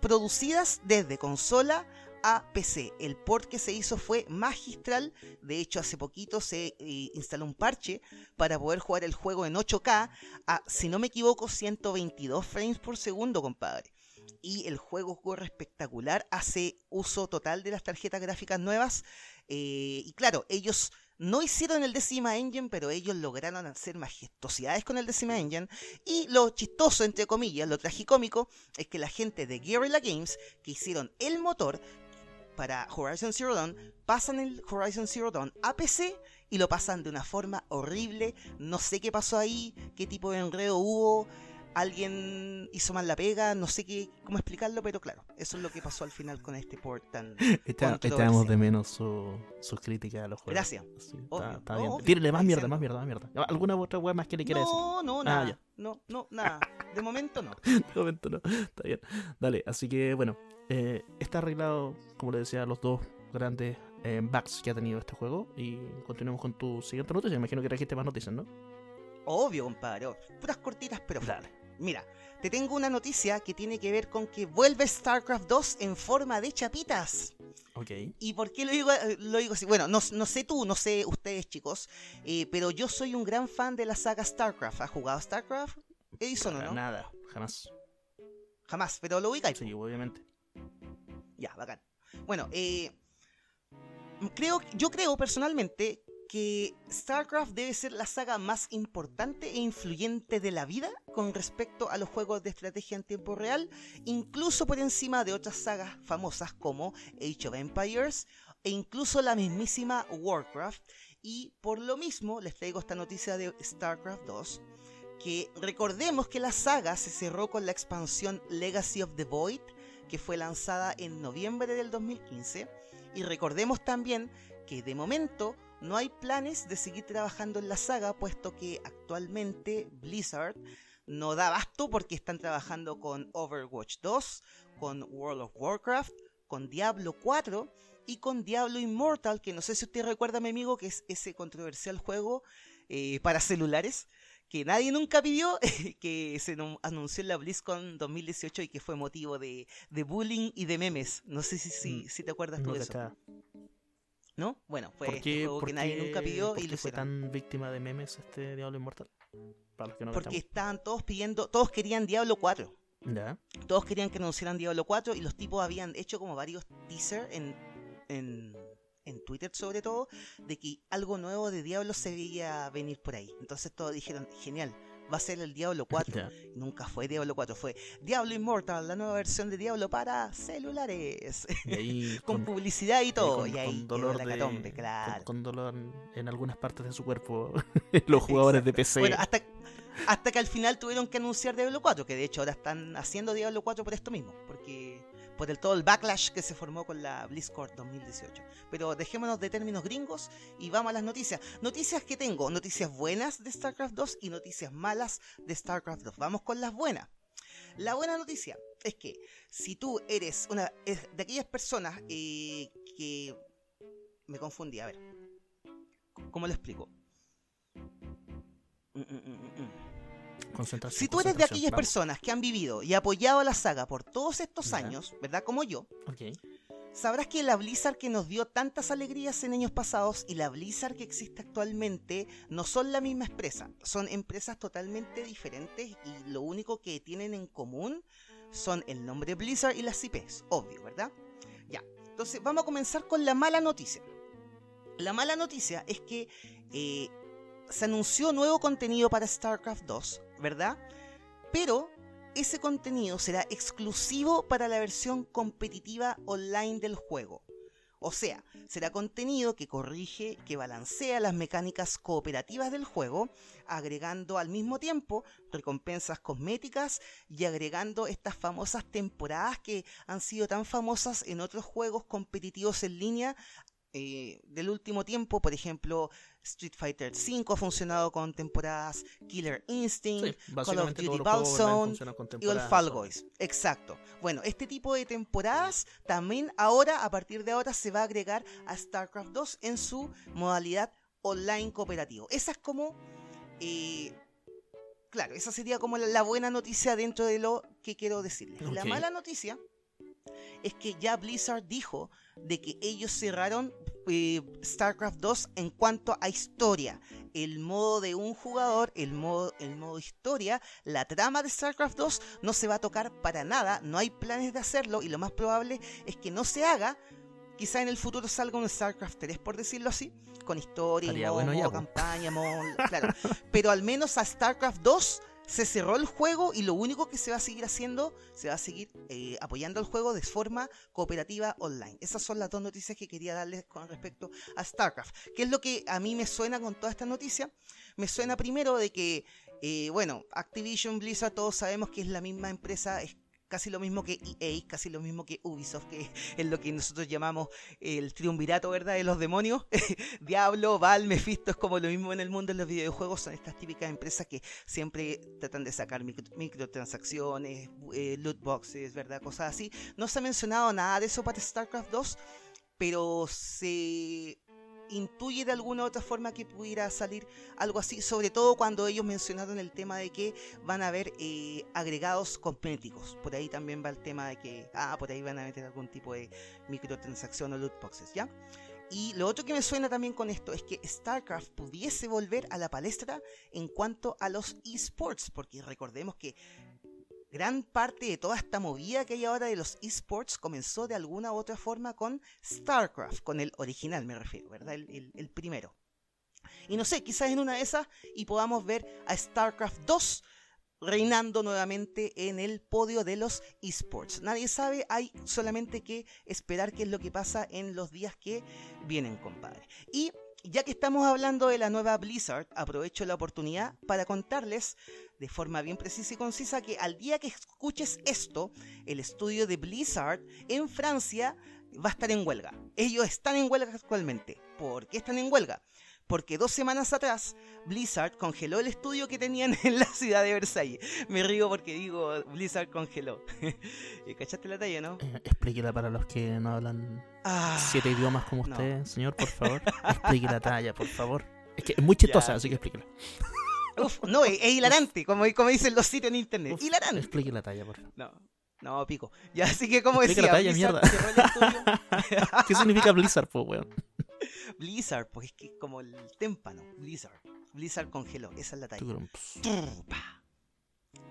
producidas desde consola a PC. El port que se hizo fue magistral. De hecho, hace poquito se eh, instaló un parche para poder jugar el juego en 8K a, si no me equivoco, 122 frames por segundo, compadre y el juego corre espectacular, hace uso total de las tarjetas gráficas nuevas. eh, y claro, ellos no hicieron el Decima Engine, pero ellos lograron hacer majestuosidades con el Decima Engine. Y lo chistoso, entre comillas, lo tragicómico, es que la gente de Guerrilla Games, que hicieron el motor para Horizon Zero Dawn, pasan el Horizon Zero Dawn a PC y lo pasan de una forma horrible. No sé qué pasó ahí, qué tipo de enredo hubo alguien hizo mal la pega, no sé qué, cómo explicarlo, pero claro, eso es lo que pasó al final con este port tan... Echábamos de menos su, sus críticas a los juegos. Gracias. Sí, Obvio, está, bien. Tírele más mierda, más mierda, más mierda. ¿Alguna otra wea más que le quiera decir? No, no, Ah, nada. ya. No, no, [LAUGHS] nada. De momento no. De momento no. Está bien. Dale, así que bueno, eh, está arreglado, como le decía, los dos grandes eh, bugs que ha tenido este juego. Y continuemos con tu siguiente noticia. Imagino que trajiste más noticias, ¿no? Obvio, compadre. Puras cortitas, pero Dale. Mira, te tengo una noticia que tiene que ver con que vuelve StarCraft 2 en forma de chapitas. Ok. ¿Y por qué lo digo, lo digo así? Bueno, no, no sé tú, no sé ustedes, chicos, eh, pero yo soy un gran fan de la saga StarCraft. ¿Has jugado StarCraft? Edison, ¿o Para no? Nada, jamás. Jamás, pero lo ubicáis. Sí, obviamente. Ya, bacán. Bueno, eh, creo, yo creo personalmente que StarCraft debe ser la saga más importante e influyente de la vida con respecto a los juegos de estrategia en tiempo real, incluso por encima de otras sagas famosas como Age of Empires e incluso la mismísima Warcraft. Y por lo mismo les traigo esta noticia de StarCraft 2, que recordemos que la saga se cerró con la expansión Legacy of the Void, que fue lanzada en noviembre del 2015. Y recordemos también que de momento no hay planes de seguir trabajando en la saga, puesto que actualmente Blizzard no da abasto porque están trabajando con Overwatch 2, con World of Warcraft, con Diablo 4 y con Diablo Immortal, que no sé si usted recuerda, mi amigo, que es ese controversial juego eh, para celulares que nadie nunca pidió, [LAUGHS] que se anunció en la BlizzCon 2018 y que fue motivo de, de bullying y de memes. No sé si, si, Mm, si te acuerdas tú No de eso. ¿No? Bueno, fue ¿Por este qué, juego por que nadie qué- nunca pidió por y qué lo fue hicieron. tan víctima de memes este Diablo Inmortal? Para los que no Porque cachamos. estaban todos pidiendo, todos querían Diablo 4. Ya. Todos querían que anunciaran Diablo 4 y los tipos habían hecho como varios teasers en, en, en Twitter sobre todo, de que algo nuevo de Diablo se veía venir por ahí. Entonces todos dijeron, genial, va a ser el Diablo 4. Ya. Nunca fue Diablo 4, fue Diablo Immortal, la nueva versión de Diablo para celulares. Y ahí [LAUGHS] con, con, publicidad y ahí todo. con- y ahí con quedó dolor la de- catombe, claro. con dolor en algunas partes de su cuerpo [LAUGHS] los jugadores de PC. Bueno, hasta, hasta que al final tuvieron que anunciar Diablo 4, que de hecho ahora están haciendo Diablo 4 por esto mismo, porque por el todo el backlash que se formó con la BlizzCon 2018. Pero dejémonos de términos gringos y vamos a las noticias. Noticias que tengo, noticias buenas de StarCraft 2 y noticias malas de StarCraft 2. Vamos con las buenas. La buena noticia es que si tú eres una de aquellas personas eh, que me confundí, a ver, ¿cómo lo explico? Mm, mm, mm, mm, mm. Concentración, Si tú eres de aquellas vamos. personas que han vivido y apoyado a la saga por todos estos años, ¿verdad? Como yo, sabrás que la Blizzard que nos dio tantas alegrías en años pasados y la Blizzard que existe actualmente no son la misma empresa, son empresas totalmente diferentes y lo único que tienen en común son el nombre Blizzard y las IPs, obvio, ¿verdad? Ya, entonces vamos a comenzar con la mala noticia. La mala noticia es que eh, se anunció nuevo contenido para StarCraft 2, ¿verdad? Pero ese contenido será exclusivo para la versión competitiva online del juego. O sea, será contenido que corrige, que balancea las mecánicas cooperativas del juego, agregando al mismo tiempo recompensas cosméticas y agregando estas famosas temporadas que han sido tan famosas en otros juegos competitivos en línea eh, del último tiempo. Por ejemplo, Street Fighter V ha funcionado con temporadas Killer Instinct, Sí, básicamente Duty con y el Fall Guys. Exacto. Bueno, este tipo de temporadas también ahora, a partir de ahora, se va a agregar a StarCraft 2 en su modalidad online cooperativo. Esa es como... eh, claro, esa sería como la, buena noticia dentro de lo que quiero decirles. La mala noticia es que ya Blizzard dijo de que ellos cerraron eh, StarCraft 2 en cuanto a historia. El modo de un jugador, el modo, el modo historia, la trama de StarCraft 2 no se va a tocar para nada, no hay planes de hacerlo y lo más probable es que no se haga. Quizá en el futuro salga un StarCraft 3, por decirlo así, con historia, modo, bueno modo campaña, modo- claro. [LAUGHS] Pero al menos a StarCraft 2 se cerró el juego y lo único que se va a seguir haciendo, se va a seguir eh, apoyando el juego de forma cooperativa online. Esas son las dos noticias que quería darles con respecto a StarCraft. ¿Qué es lo que a mí me suena con toda esta noticia? Me suena primero de que, eh, bueno, Activision Blizzard todos sabemos que es la misma empresa, es casi lo mismo que EA, casi lo mismo que Ubisoft, que es lo que nosotros llamamos el triunvirato, ¿verdad? De los demonios. [LAUGHS] Diablo, Val, Mephisto es como lo mismo en el mundo de los videojuegos, son estas típicas empresas que siempre tratan de sacar micro- microtransacciones, eh, loot boxes, ¿verdad? Cosas así. No se ha mencionado nada de eso para StarCraft 2, pero se intuye de alguna otra forma que pudiera salir algo así, sobre todo cuando ellos mencionaron el tema de que van a haber eh, agregados cosméticos. Por ahí también va el tema de que, ah, por ahí van a meter algún tipo de microtransacción o loot boxes, ¿ya? Y lo otro que me suena también con esto es que StarCraft pudiese volver a la palestra en cuanto a los esports, porque recordemos que gran parte de toda esta movida que hay ahora de los esports comenzó de alguna u otra forma con StarCraft, con el original me refiero, ¿verdad? El, primero. Y no sé, quizás en una de esas y podamos ver a StarCraft 2 reinando nuevamente en el podio de los esports. Nadie sabe, hay solamente que esperar qué es lo que pasa en los días que vienen, compadre. Y ya que estamos hablando de la nueva Blizzard, aprovecho la oportunidad para contarles de forma bien precisa y concisa que al día que escuches esto, el estudio de Blizzard en Francia va a estar en huelga. Ellos están en huelga actualmente. ¿Por qué están en huelga? Porque dos semanas atrás Blizzard congeló el estudio que tenían [LAUGHS] en la ciudad de Versalles. Me río porque digo Blizzard congeló. [LAUGHS] ¿Cachaste la talla, no? Eh, explíquela para los que no hablan ah, siete idiomas como usted, señor, por [LAUGHS] favor. Explique la talla, por favor. Es que es muy chistosa, así que explíquela. Uf, no, es, hilarante, como, como dicen los sitios en internet. hilarante. Explique la talla, por favor. No, no, pico. Ya, así que como decía. la talla, mierda. [LAUGHS] ¿Qué significa Blizzard, po, weón? [LAUGHS] Blizzard, pues es que es como el témpano. Blizzard. Blizzard congeló, esa es la talla.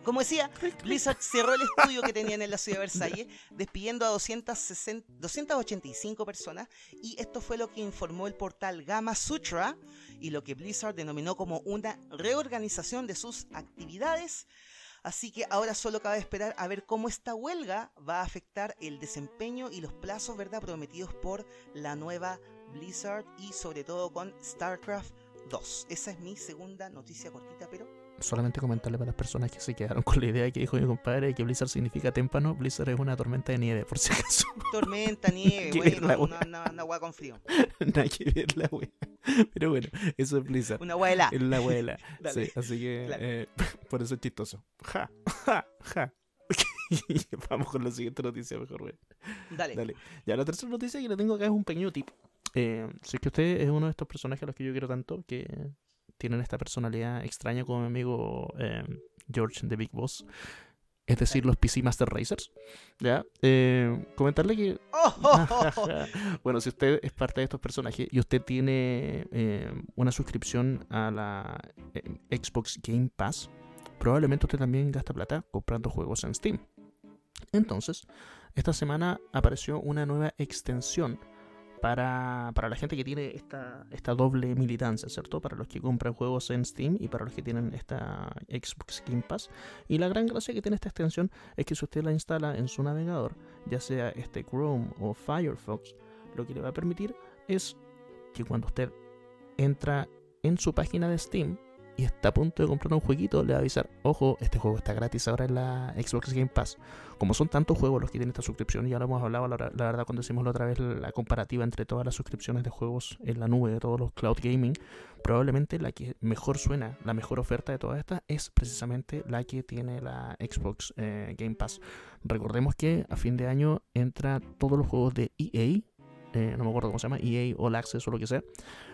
Como decía, Blizzard cerró el estudio que tenían en la ciudad de Versalles, despidiendo a 260, 285 personas, y esto fue lo que informó el portal Gama Sutra y lo que Blizzard denominó como una reorganización de sus actividades. Así que ahora solo cabe esperar a ver cómo esta huelga va a afectar el desempeño y los plazos ¿verdad? prometidos por la nueva Blizzard y sobre todo con StarCraft 2. Esa es mi segunda noticia cortita, pero solamente comentarle para las personas que se quedaron con la idea que dijo mi compadre de que Blizzard significa témpano, Blizzard es una tormenta de nieve, por si acaso. [LAUGHS] Tormenta, nieve, [LAUGHS] bueno, una, agua con frío. [LAUGHS] Nada que ver la wea. Pero bueno, eso es Blizzard. Una abuela. Es la abuela. sí, así que eh, por eso es chistoso. Ja, ja, ja. Vamos con la siguiente noticia mejor, güey. Dale. Dale. Ya la tercera noticia que le tengo acá es un pequeño tip. Eh, si que usted es uno de estos personajes a los que yo quiero tanto, que tienen esta personalidad extraña como mi amigo eh, George de Big Boss. Es decir, los PC Master Racers. ¿Ya? Eh, comentarle que. [LAUGHS] bueno, si usted es parte de estos personajes y usted tiene eh, una suscripción a la Xbox Game Pass, probablemente usted también gasta plata comprando juegos en Steam. Entonces, esta semana apareció una nueva extensión para, la gente que tiene esta, esta doble militancia, ¿cierto? Para los que compran juegos en Steam y para los que tienen esta Xbox Game Pass. Y la gran gracia que tiene esta extensión es que si usted la instala en su navegador, ya sea este Chrome o Firefox, lo que le va a permitir es que cuando usted entra en su página de Steam, y está a punto de comprar un jueguito, le va a avisar, ojo, este juego está gratis ahora en la Xbox Game Pass. Como son tantos juegos los que tienen esta suscripción, ya lo hemos hablado la, verdad cuando hicimos la otra vez la comparativa entre todas las suscripciones de juegos en la nube de todos los cloud gaming, probablemente la que mejor suena, la mejor oferta de todas estas es precisamente la que tiene la Xbox eh, Game Pass. Recordemos que a fin de año entra todos los juegos de EA, eh, no me acuerdo cómo se llama, EA All Access o lo que sea,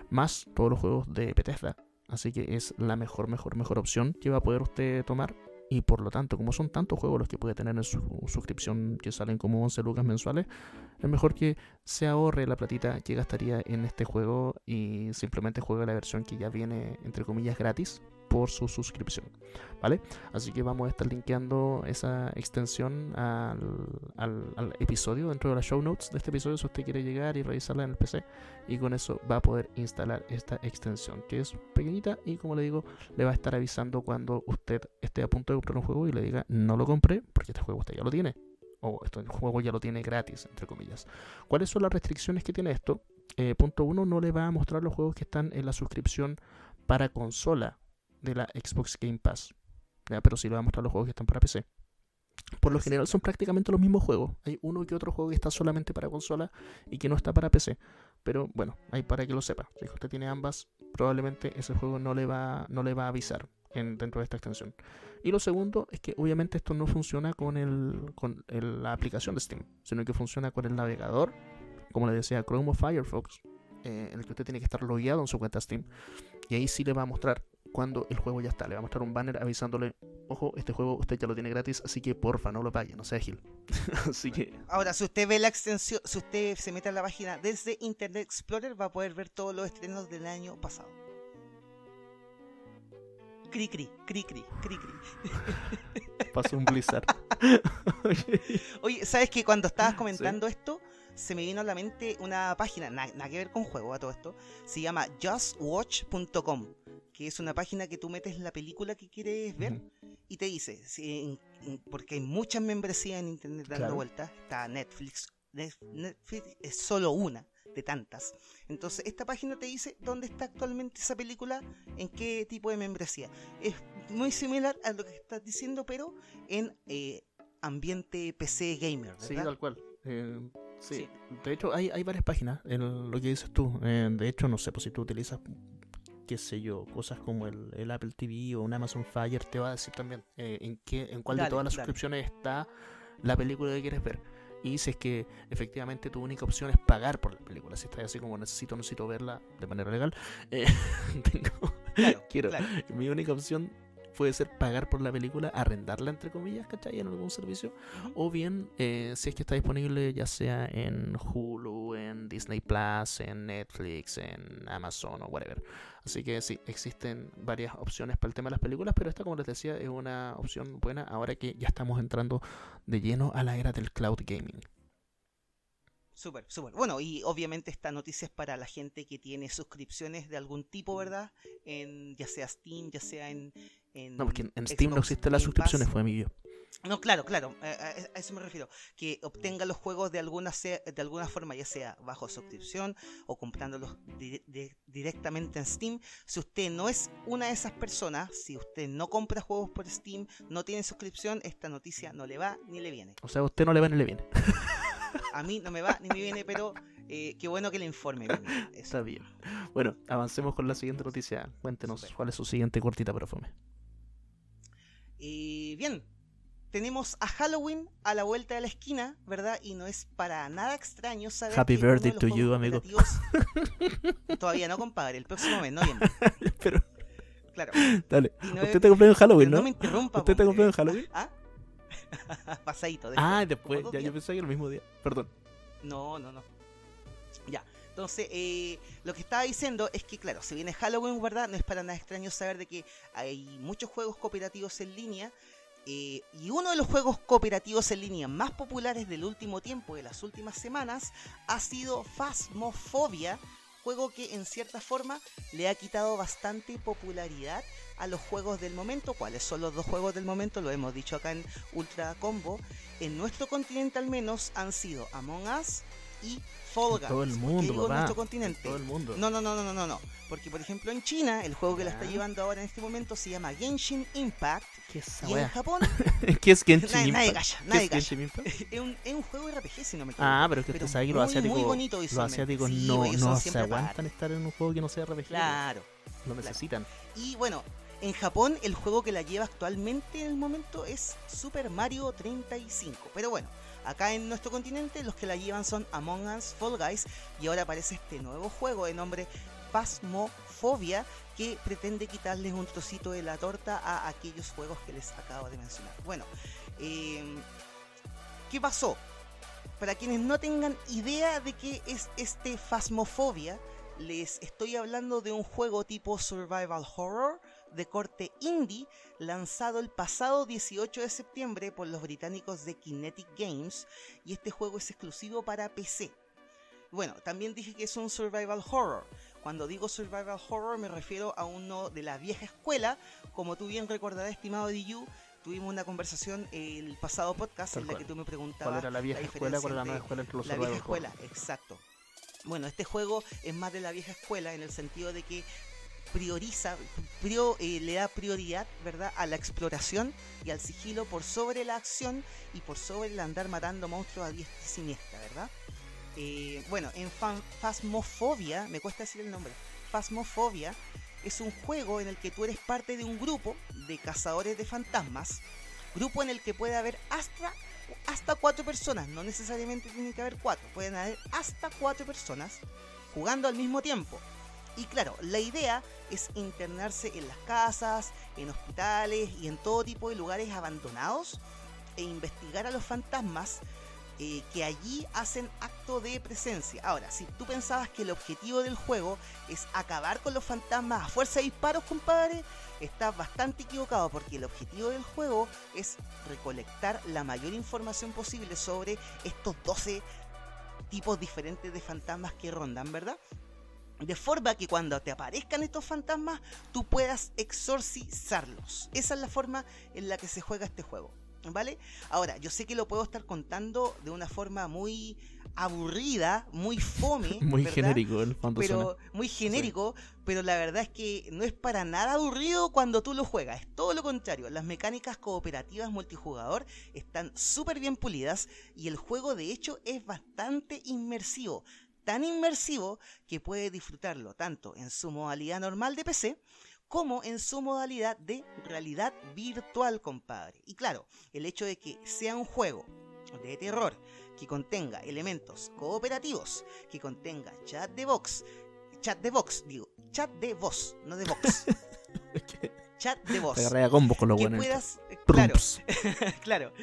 más todos los juegos de Bethesda Así que es la mejor, mejor, mejor opción que va a poder usted tomar. Y por lo tanto, como son tantos juegos los que puede tener en su suscripción que salen como 11 lucas mensuales, es mejor que se ahorre la platita que gastaría en este juego y simplemente juegue la versión que ya viene, entre comillas, gratis por su suscripción. ¿Vale? Así que vamos a estar linkeando esa extensión al, episodio dentro de las show notes de este episodio si usted quiere llegar y revisarla en el PC y con eso va a poder instalar esta extensión que es pequeñita y como le digo le va a estar avisando cuando usted esté a punto de comprar un juego y le diga no lo compré porque este juego usted ya lo tiene o este juego ya lo tiene gratis entre comillas. ¿Cuáles son las restricciones que tiene esto? Eh, punto uno no le va a mostrar los juegos que están en la suscripción para consola de la Xbox Game Pass. Pero sí le voy a mostrar los juegos que están para PC. Por lo general son prácticamente los mismos juegos. Hay uno que otro juego que está solamente para consola y que no está para PC. Pero bueno, ahí para que lo sepa. Si usted tiene ambas, probablemente ese juego no le va, no le va a avisar en, dentro de esta extensión. Y lo segundo es que obviamente esto no funciona con, el, con la aplicación de Steam, sino que funciona con el navegador, como le decía, Chrome o Firefox eh, en el que usted tiene que estar logueado en su cuenta Steam. Y ahí sí le va a mostrar cuando el juego ya está. Le va a mostrar un banner avisándole, ojo, este juego usted ya lo tiene gratis, así que porfa, no lo pague, no sea Gil. [LAUGHS] así que... Ahora, si usted ve la extensión, si usted se mete a la página desde Internet Explorer, va a poder ver todos los estrenos del año pasado. Cri cri, cri cri, cri cri. Pasó un blizzard. [LAUGHS] Oye, ¿sabes que cuando estabas comentando esto, se me vino a la mente una página, nada que ver con juego a todo esto, se llama justwatch.com, que es una página que tú metes la película que quieres ver y te dice, porque hay muchas membresías en internet dando vueltas, está Netflix, Netflix es solo una de tantas. Entonces, esta página te dice dónde está actualmente esa película, en qué tipo de membresía. Es muy similar a lo que estás diciendo, pero en eh, ambiente PC gamer. ¿verdad? Sí, tal cual. Eh, sí. de hecho hay, hay varias páginas en lo que dices tú. Eh, de hecho, no sé, pues si tú utilizas qué sé yo, cosas como el, Apple TV o un Amazon Fire, te va a decir también en qué, en cuál de todas las suscripciones está la película que quieres ver. Y si es que efectivamente tu única opción es pagar por la película, si estás así como necesito, necesito verla de manera legal, eh, [LAUGHS] tengo, quiero, mi única opción puede ser pagar por la película, arrendarla entre comillas, ¿cachai? En algún servicio. O bien, eh, si es que está disponible ya sea en Hulu, en Disney Plus, en Netflix, en Amazon o whatever. Así que sí, existen varias opciones para el tema de las películas, pero esta, como les decía, es una opción buena ahora que ya estamos entrando de lleno a la era del cloud gaming. Súper, súper. Bueno, y obviamente esta noticia es para la gente que tiene suscripciones de algún tipo, ¿verdad? En, ya sea Steam, ya sea en... no, porque en Steam no existen las suscripciones, fue mi No, claro, claro, a, eso me refiero. Que obtenga los juegos de alguna, de alguna forma, ya sea bajo suscripción o comprándolos directamente en Steam. Si usted no es una de esas personas, si usted no compra juegos por Steam, no tiene suscripción, esta noticia no le va ni le viene. O sea, a usted no le va ni le viene. [LAUGHS] A mí no me va ni me viene, pero eh, qué bueno que le informe. [LAUGHS] Está bien. Bueno, avancemos con la siguiente noticia. Cuéntenos cuál es su siguiente cortita pero fome. Y bien, tenemos a Halloween a la vuelta de la esquina, ¿verdad? Y no es para nada extraño saber. Happy birthday to you, amigo. [LAUGHS] Todavía no, compadre, el próximo mes, noviembre. [LAUGHS] Pero. Claro. Dale. Usted te cumplió en Halloween, ¿no? No me interrumpa. ¿Usted te cumplió en Halloween? ¿Ah? [LAUGHS] Pasadito. ah, después, ya yo pensé que el mismo día. Perdón. No, no, no. Ya. Entonces, eh, lo que estaba diciendo es que, claro, si viene Halloween, ¿verdad? No es para nada extraño saber de que hay muchos juegos cooperativos en línea. Eh, y uno de los juegos cooperativos en línea más populares del último tiempo, de las últimas semanas, ha sido Phasmophobia, juego que en cierta forma le ha quitado bastante popularidad a los juegos del momento. ¿Cuáles son los dos juegos del momento? Lo hemos dicho acá en Ultra Combo. En nuestro continente al menos han sido Among Us y Fall Guys. Todo el mundo, digo nuestro continente? Todo el mundo. No, no, no, no, no, no. Porque por ejemplo en China, el juego que la está llevando ahora en este momento se llama Genshin Impact. ¿Qué es y en Japón. [LAUGHS] ¿Qué es Genshin Impact? Nadie calla, [LAUGHS] es, un, es un juego de RPG, si no me equivoco. Ah, pero es que usted sabe que los asiáticos, muy bonito los asiáticos no, no se aguantan estar en un juego que no sea RPG. Claro. Lo necesitan. Y bueno, en Japón, el juego que la lleva actualmente en el momento es Super Mario 35. Pero bueno, acá en nuestro continente los que la llevan son Among Us, Fall Guys y ahora aparece este nuevo juego de nombre Phasmophobia que pretende quitarles un trocito de la torta a aquellos juegos que les acabo de mencionar. Bueno, em, ¿qué pasó? Para quienes no tengan idea de qué es este Phasmophobia, les estoy hablando de un juego tipo survival horror de corte indie lanzado el pasado 18 de septiembre por los británicos de Kinetic Games y este juego es exclusivo para PC. Bueno, también dije que es un survival horror. Cuando digo survival horror me refiero a uno de la vieja escuela, como tú bien recordarás, estimado DU, tuvimos una conversación el pasado podcast en la que tú me preguntabas cuál era la vieja escuela, cuál era la nueva escuela entre los La vieja escuela, exacto. Bueno, este juego es más de la vieja escuela en el sentido de que prioriza, eh, le da prioridad, ¿verdad?, a la exploración y al sigilo por sobre la acción y por sobre el andar matando monstruos a diestra y siniestra, ¿verdad? Eh, bueno, en Phasmophobia, me cuesta decir el nombre, Phasmophobia es un juego en el que tú eres parte de un grupo de cazadores de fantasmas, grupo en el que puede haber hasta, hasta cuatro personas, no necesariamente tiene que haber cuatro, pueden haber hasta cuatro personas jugando al mismo tiempo. Y claro, la idea es internarse en las casas, en hospitales y en todo tipo de lugares abandonados e investigar a los fantasmas eh, que allí hacen acto de presencia. Ahora, si tú pensabas que el objetivo del juego es acabar con los fantasmas a fuerza de disparos, compadre, estás bastante equivocado porque el objetivo del juego es recolectar la mayor información posible sobre estos 12 tipos diferentes de fantasmas que rondan, ¿verdad? De forma que cuando te aparezcan estos fantasmas, tú puedas exorcizarlos. Esa es la forma en la que se juega este juego. ¿Vale? Ahora, yo sé que lo puedo estar contando de una forma muy aburrida, muy fome. [LAUGHS] muy ¿verdad? genérico el pero muy genérico, pero la verdad es que no es para nada aburrido cuando tú lo juegas, es todo lo contrario. Las mecánicas cooperativas multijugador están súper bien pulidas y el juego de hecho es bastante inmersivo, tan inmersivo que puedes disfrutarlo tanto en su modalidad normal de PC como en su modalidad de realidad virtual, compadre. Y claro, el hecho de que sea un juego de terror que contenga elementos cooperativos, que contenga chat de voz, chat de voz, digo, chat de voz, no de voz, [LAUGHS] chat de voz. Te agarré a combos con los Que puedas, eh, [LAUGHS] claro,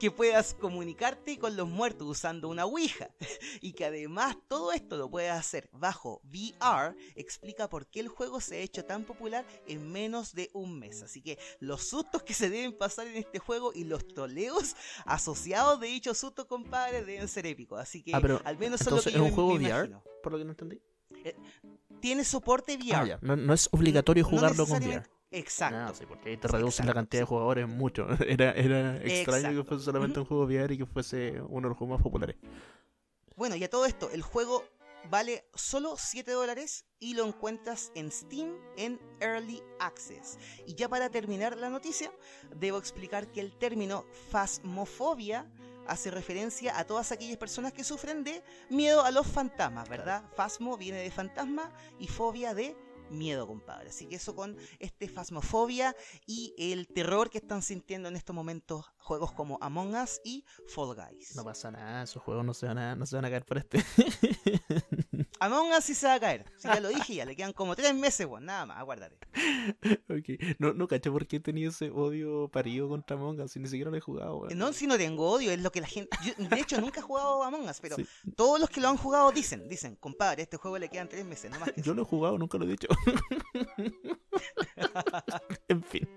que puedas comunicarte con los muertos usando una Ouija [LAUGHS] y que además todo esto lo puedas hacer bajo VR, explica por qué el juego se ha hecho tan popular en menos de un mes. Así que los sustos que se deben pasar en este juego y los toleos [LAUGHS] asociados de dichos sustos, compadre, deben ser épicos. Así que Ah, pero, al menos es lo que ¿es yo un juego me VR? Por lo que no entendí. Tiene soporte VR. Ah. No, no es obligatorio No jugarlo con VR. Exacto. Ah, sí, porque ahí te reducen la cantidad de jugadores mucho. [LAUGHS] Era, era extraño que fuese solamente un juego VR y que fuese uno de los juegos más populares. Bueno, y a todo esto, el juego vale solo 7 dólares y lo encuentras en Steam en Early Access. Y ya para terminar la noticia, debo explicar que el término fasmofobia hace referencia a todas aquellas personas que sufren de miedo a los fantasmas, ¿verdad? Fasmo viene de fantasma y fobia de miedo, compadre. Así que eso con este fasmofobia y el terror que están sintiendo en estos momentos juegos como Among Us y Fall Guys. No pasa nada, esos juegos no se van a, no se van a caer por este. [LAUGHS] Among Us sí se va a caer. Si ya lo dije, ya le quedan como tres meses, weón. Nada más, aguárdate. Ok. No, no caché por qué tenía ese odio parido contra Among Us, si ni siquiera lo he jugado. weón. No, si no tengo odio, es lo que la gente. yo, de hecho, nunca he jugado Among Us, pero Sí. todos los que lo han jugado dicen, dicen, compadre, a este juego le quedan tres meses, no más que Yo lo he jugado, nunca lo he dicho. [LAUGHS] en fin.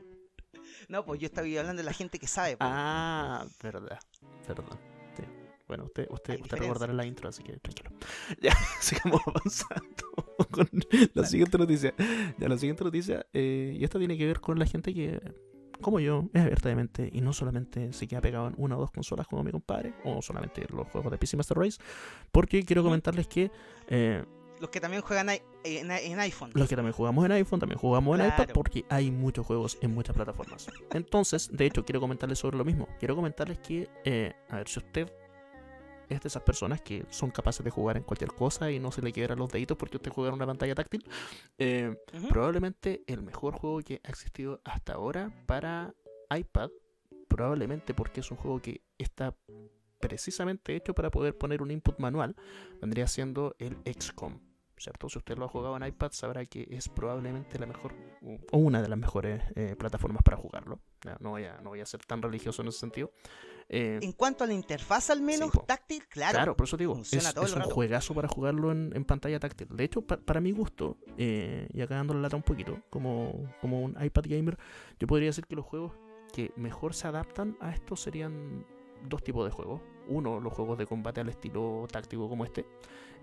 No, pues yo estaba hablando de la gente que sabe. pues. Ah, verdad. Perdón. Sí. Bueno, usted, usted, usted recordará la intro, así que tranquilo. [LAUGHS] Ya, [LAUGHS] sigamos avanzando [LAUGHS] con la siguiente noticia. Ya, la siguiente noticia, eh, y esta tiene que ver con la gente que, como yo, es abierta de mente y no solamente se queda pegado en una o dos consolas como mi compadre, o solamente los juegos de PC Master Race, porque quiero comentarles que eh, Los que también juegan en, en iPhone. los que también jugamos en iPhone, también jugamos en iPad, porque hay muchos juegos en muchas plataformas. Entonces, de hecho, quiero comentarles sobre lo mismo. Quiero comentarles que, eh, a ver, si usted es de esas personas que son capaces de jugar en cualquier cosa y no se le quiebran los deditos porque usted juega en una pantalla táctil, eh, probablemente el mejor juego que ha existido hasta ahora para iPad, probablemente porque es un juego que está precisamente hecho para poder poner un input manual, vendría siendo el XCOM. ¿Cierto? Si usted lo ha jugado en iPad, sabrá que es probablemente la mejor o una de las mejores eh, plataformas para jugarlo. No voy, a, no voy a ser tan religioso en ese sentido. Eh, En cuanto a la interfaz, al menos Sí, táctil, claro. Claro, por eso te digo, es, todo es un rato. juegazo para jugarlo en, en pantalla táctil. De hecho, pa- para mi gusto, eh, y acá dando la lata un poquito, como, como un iPad gamer, yo podría decir que los juegos que mejor se adaptan a esto serían dos tipos de juegos. Uno, los juegos de combate al estilo táctico como este.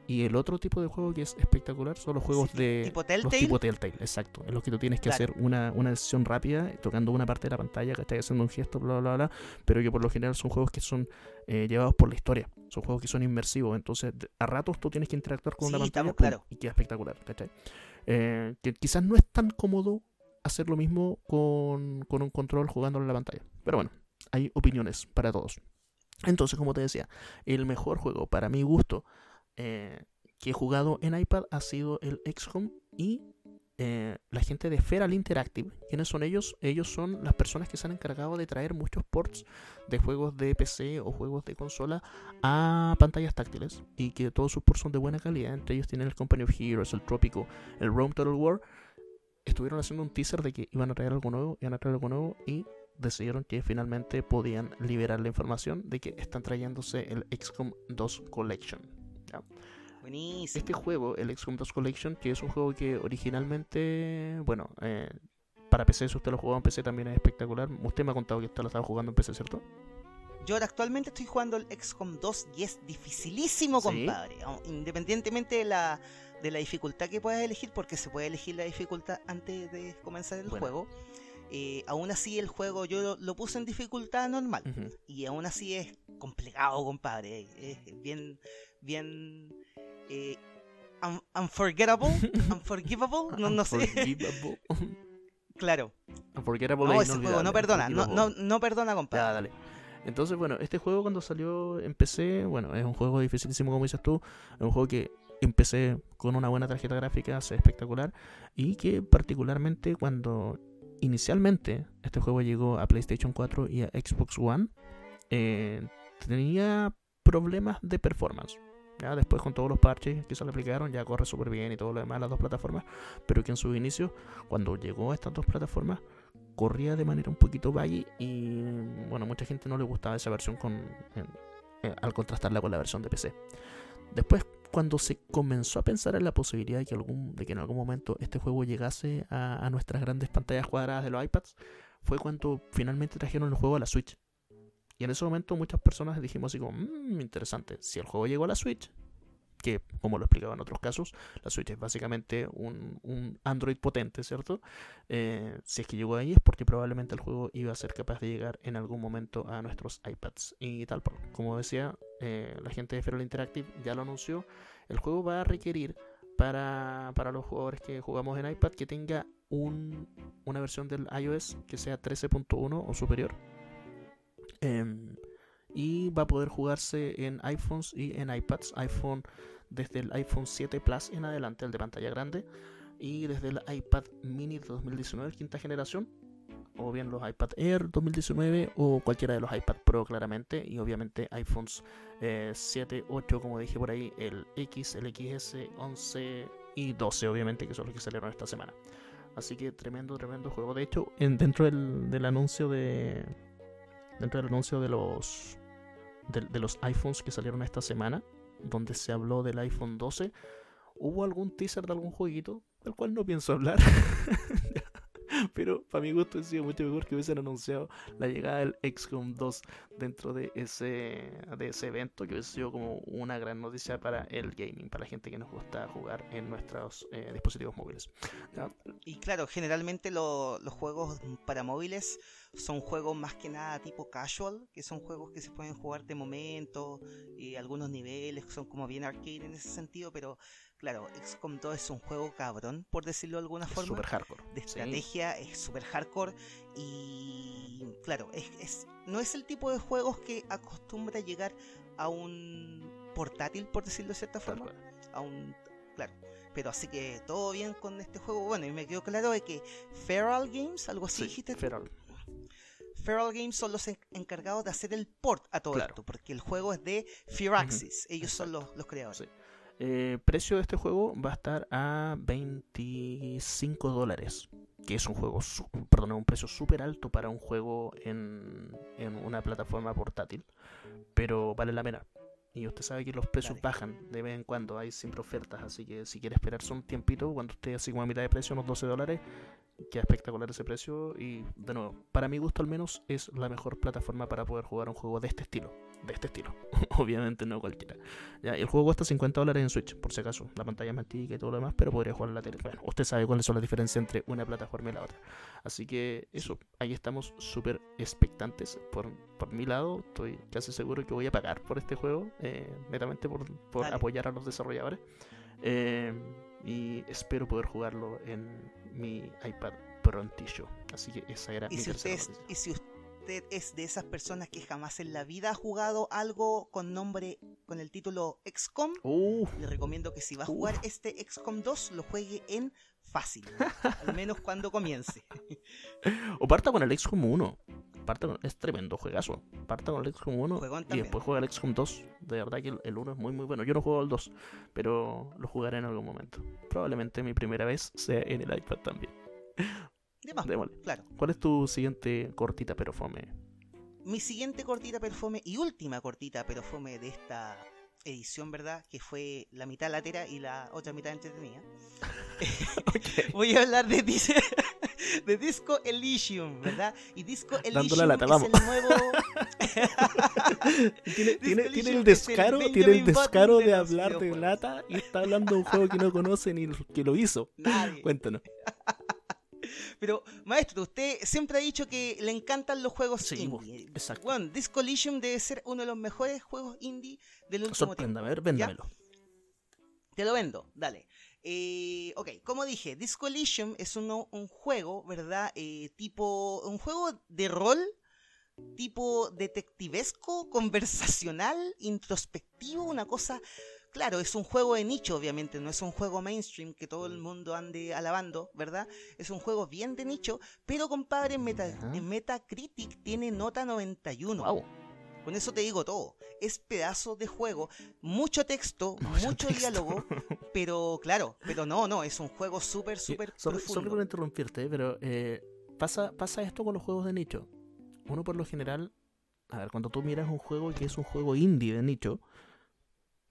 Y el otro tipo de juego que es espectacular son los juegos Sí, de... tipo Los Telltale. tipo Telltale, exacto. En los que tú tienes que Claro. hacer una, una decisión rápida, tocando una parte de la pantalla, que estás haciendo un gesto, bla, bla, bla. Pero que por lo general son juegos que son eh, llevados por la historia. Son juegos que son inmersivos. Entonces, a ratos tú tienes que interactuar con una Sí, pantalla estamos pum, claro. y queda espectacular, ¿cachai? Eh, que quizás no es tan cómodo hacer lo mismo con, con un control jugándolo en la pantalla. Pero bueno, hay opiniones para todos. Entonces, como te decía, el mejor juego para mi gusto eh, que he jugado en iPad ha sido el XCOM y eh, la gente de Feral Interactive. ¿Quiénes son ellos? Ellos son las personas que se han encargado de traer muchos ports de juegos de PC o juegos de consola a pantallas táctiles y que todos sus ports son de buena calidad. Entre ellos tienen el Company of Heroes, el Trópico, el Rome Total War. Estuvieron haciendo un teaser de que iban a traer algo nuevo, iban a traer algo nuevo y decidieron que finalmente podían liberar la información de que están trayéndose el XCOM 2 Collection. Este juego, el XCOM 2 Collection, que es un juego que originalmente, bueno, eh, para PC, si usted lo jugado en PC también es espectacular. Usted me ha contado que usted lo estaba jugando en PC, ¿cierto? Yo ahora actualmente estoy jugando el XCOM 2 y es dificilísimo, compadre. Independientemente de la, de la dificultad que puedas elegir, porque se puede elegir la dificultad antes de comenzar el juego. Eh, aún así el juego yo lo, puse en dificultad normal y aún así es complicado compadre es bien bien eh, unforgettable, [LAUGHS] unforgivable, no, no sé. [LAUGHS] claro. Unforgettable no, ese juego no perdona, no, no, no perdona, compadre. dale. Entonces, bueno, este juego cuando salió en PC, bueno, es un juego dificilísimo como dices tú, es un juego que empecé con una buena tarjeta gráfica, hace espectacular, y que particularmente cuando inicialmente este juego llegó a PlayStation 4 y a Xbox One, eh, tenía problemas de performance. Después con todos los parches que se le aplicaron ya corre súper bien y todo lo demás las dos plataformas, pero que en su inicio, cuando llegó a estas dos plataformas, corría de manera un poquito valle y bueno, mucha gente no le gustaba esa versión con, al contrastarla con la versión de PC. Después, cuando se comenzó a pensar en la posibilidad de que, algún, de que en algún momento este juego llegase a nuestras grandes pantallas cuadradas de los iPads, fue cuando finalmente trajeron el juego a la Switch. Y en ese momento muchas personas dijimos así como, mmm, interesante, si el juego llegó a la Switch, que como lo explicaba en otros casos, la Switch es básicamente un, Android potente, ¿cierto? Eh, si es que llegó ahí es porque probablemente el juego iba a ser capaz de llegar en algún momento a nuestros iPads. Y tal, como decía, eh, la gente de Feral Interactive ya lo anunció, el juego va a requerir para, para los jugadores que jugamos en iPad que tenga un, una versión del iOS que sea 13.1 o superior Em, y va a poder jugarse en iPhones y en iPads. iPhone desde el iPhone 7 Plus en adelante, el de pantalla grande. Y desde el iPad mini de 2019, quinta generación. O bien los iPad Air 2019 o cualquiera de los iPad Pro claramente. Y obviamente iPhones 7, eh, 8 como dije por ahí. El X, el XS, 11 y 12 obviamente que son los que salieron esta semana. Así que tremendo, tremendo juego. De hecho, en, dentro del anuncio de, dentro del anuncio de los, de, los iPhones que salieron esta semana, donde se habló del iPhone 12, hubo algún teaser de algún jueguito, del cual no pienso hablar. [LAUGHS] Pero para mi gusto ha sido mucho mejor que hubiesen anunciado la llegada del XCOM 2 dentro de ese, de ese evento, que hubiese sido como una gran noticia para el gaming, para la gente que nos gusta jugar en nuestros eh, dispositivos móviles. Y claro, generalmente los juegos para móviles son juegos más que nada tipo casual, que son juegos que se pueden jugar de momento, y algunos niveles son como bien arcade en ese sentido, pero claro, XCOM 2 es un juego cabrón, por decirlo de alguna forma. Super hardcore. De estrategia, es super hardcore y claro, es, no es el tipo de juegos que acostumbra llegar a un portátil, por decirlo de cierta forma. A un, claro. Pero así que todo bien con este juego. Bueno, y me quedó claro de que Feral Games, algo así dijiste. Feral. Feral Games son los encargados de hacer el port a todo esto, porque el juego es de Firaxis, ellos son los, creadores. El eh, precio de este juego va a estar a 25 dólares, que es un juego, perdón, un precio súper alto para un juego en, una plataforma portátil, pero vale la pena. Y usted sabe que los precios bajan de vez en cuando, hay siempre ofertas, así que si quiere esperarse un tiempito, cuando esté así como a mitad de precio, unos 12 dólares, Queda espectacular ese precio y de nuevo, para mi gusto al menos es la mejor plataforma para poder jugar un juego de este estilo. De este estilo, [LAUGHS] obviamente no cualquiera. Ya, el juego cuesta 50 dólares en Switch, por si acaso. La pantalla es más y todo lo demás, pero podría jugar en la tele. Bueno, usted sabe cuáles son las diferencias entre una plataforma y la otra. Así que eso, ahí estamos súper expectantes. Por, por mi lado, estoy casi seguro que voy a pagar por este juego, eh, netamente por, por apoyar a los desarrolladores. Eh, y espero poder jugarlo en mi iPad prontillo. Así que esa era ¿Y mi si usted Y si usted es de esas personas que jamás en la vida ha jugado algo con nombre con el título XCOM. Uh, Le recomiendo que si va a jugar este XCOM 2 lo juegue en fácil, al menos cuando comience. [LAUGHS] o parta con el XCOM 1. Parta con- es tremendo juegazo. Parta con el XCOM 1 Juegón y después juega el XCOM 2. De verdad que el- el 1 es muy muy bueno. Yo no juego al 2, pero lo jugaré en algún momento. Probablemente mi primera vez sea en el iPad también. De más, Démosle. claro. ¿Cuál es tu siguiente cortita pero fome? Mi siguiente cortita perfume y última cortita perfume de esta edición, ¿verdad? Que fue la mitad latera y la otra mitad entretenida. [LAUGHS] Voy a hablar de, dis- [LAUGHS] de Disco Elysium, ¿verdad? Y Disco Elysium la lata, es vamos. el nuevo... [LAUGHS] Tiene, tiene, tiene Elysium el es el descaro, tiene el descaro de hablar de lata y está hablando de un juego que no conoce ni que lo hizo. Nadie. Cuéntanos. [LAUGHS] Pero, maestro, usted siempre ha dicho que le encantan los juegos Sí, indie. exacto. Bueno, Disco Elysium debe ser uno de los mejores juegos indie del último tiempo. Sorpréndame, a ver, véndamelo. Te lo vendo, dale. Eh, ok, como dije, Disco Elysium es uno- un juego, ¿verdad? Eh, tipo, un juego de rol, tipo detectivesco, conversacional, introspectivo, una cosa... Claro, es un juego de nicho, obviamente, no es un juego mainstream que todo el mundo ande alabando, ¿verdad? Es un juego bien de nicho, pero compadre, en, Meta- Ya. en Metacritic tiene nota 91. Wow. Con eso te digo todo. Es pedazo de juego, mucho texto, [LAUGHS] Mucho mucho, texto. diálogo, [LAUGHS] pero claro, pero no, no, es un juego súper, súper profundo. por interrumpirte, pero eh, pasa, pasa esto con los juegos de nicho. Uno por lo general, a ver, cuando tú miras un juego que es un juego indie de nicho,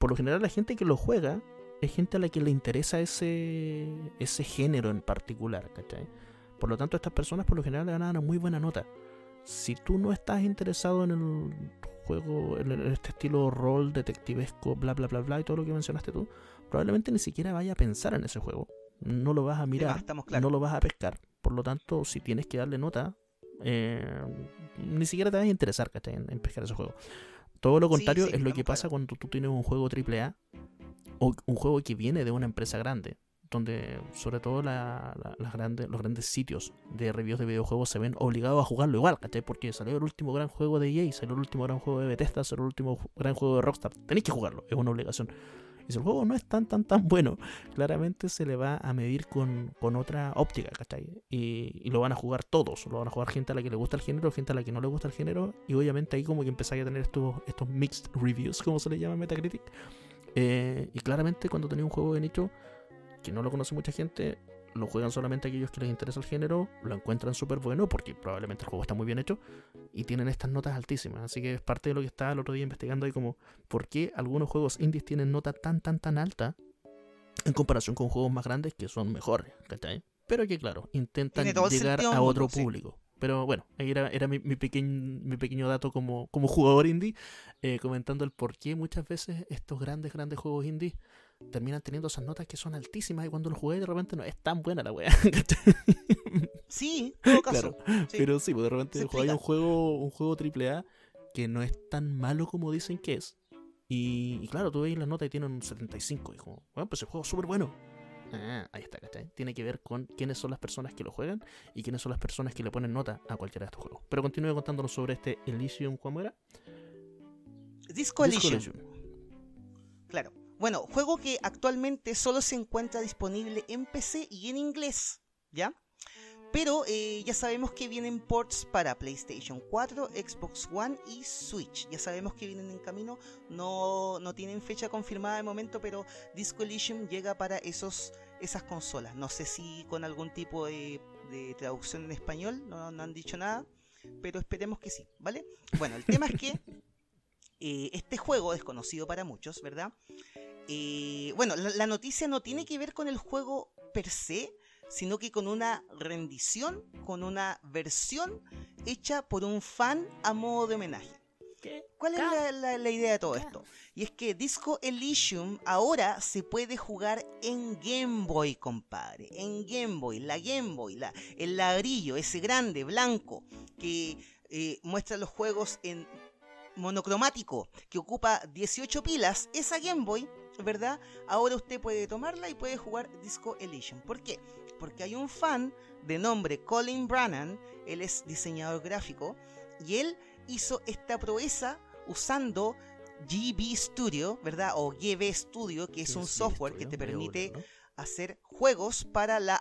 por lo general la gente que lo juega es gente a la que le interesa ese, ese género en particular, ¿cachai? Por lo tanto, estas personas por lo general le van a dar una muy buena nota. Si tú no estás interesado en el juego, en este estilo rol, detectivesco, bla, bla, bla, bla, y todo lo que mencionaste tú, probablemente ni siquiera vaya a pensar en ese juego. No lo vas a mirar, estamos claros. no lo vas a pescar. Por lo tanto, si tienes que darle nota, eh, ni siquiera te vas a interesar ¿cachai? en, en pescar ese juego. Todo lo contrario sí, es lo que pasa cuando tú tienes un juego AAA o un juego que viene de una empresa grande, donde sobre todo la- la- las grandes, los grandes sitios de reviews de videojuegos se ven obligados a jugarlo igual, ¿cachai? Porque salió el último gran juego de EA, salió el último gran juego de Bethesda, salió el último gran juego de Rockstar. Tenéis que jugarlo, es una obligación. Y si el juego no es tan, tan, tan bueno, claramente se le va a medir con, con otra óptica, ¿cachai? Y, lo van a jugar todos, lo van a jugar gente a la que le gusta el género, gente a la que no le gusta el género, y obviamente ahí como que empezáis a tener estos, estos mixed reviews, como se le llama Metacritic. Eh, y claramente cuando tenéis un juego de nicho que no lo conoce mucha gente, lo juegan solamente aquellos que les interesa el género, lo encuentran súper bueno porque probablemente el juego está muy bien hecho y tienen estas notas altísimas. Así que es parte de lo que estaba el otro día investigando ahí como por qué algunos juegos indies tienen nota tan tan tan alta en comparación con juegos más grandes que son mejores, ¿cachai? Pero que claro, intentan llegar a otro sí. público. Pero bueno, ahí era, era mi, mi, pequeño, mi pequeño dato como, como jugador indie, eh, comentando el por qué muchas veces estos grandes, grandes juegos indie terminan teniendo esas notas que son altísimas y cuando lo jugué de repente no es tan buena la weá. [LAUGHS] Sí, en todo caso. Claro, sí. Pero sí, pues de repente jugáis un juego, un juego AAA que no es tan malo como dicen que es. Y, y claro, tú veis las notas y tienen un 75. Y como, bueno, pues el juego es súper bueno. Ah, ahí está, ¿cachai? Tiene que ver con quiénes son las personas que lo juegan y quiénes son las personas que le ponen nota a cualquiera de estos juegos. Pero continúe contándonos sobre este Elysium, ¿cómo era? Disco Disco Elysium. Claro. Bueno, juego que actualmente solo se encuentra disponible en PC y en inglés, ¿ya? Pero eh, ya sabemos que vienen ports para PlayStation 4, Xbox One y Switch. Ya sabemos que vienen en camino. No, no tienen fecha confirmada de momento, pero Disco Elysium llega para esos, esas consolas. No sé si con algún tipo de, de traducción en español, no, no han dicho nada, pero esperemos que sí, ¿vale? Bueno, el tema es que [LAUGHS] eh, este juego, desconocido para muchos, ¿verdad? Eh, bueno, la, la noticia no tiene que ver con el juego per se, sino que con una rendición, con una versión hecha por un fan a modo de homenaje. ¿Cuál es la, la- la idea de todo esto? Y es que Disco Elysium ahora se puede jugar en Game Boy, compadre. En Game Boy, la Game Boy, la, el ladrillo, ese grande, blanco, que eh, muestra los juegos en monocromático, que ocupa 18 pilas. Esa Game Boy, ¿verdad? Ahora usted puede tomarla y puede jugar Disco Elysium. ¿Por qué? Porque hay un fan de nombre Colin Brannan, él es diseñador gráfico, y él hizo esta proeza usando GB Studio, ¿verdad? O GB Studio, que es un software que te permite hacer juegos para la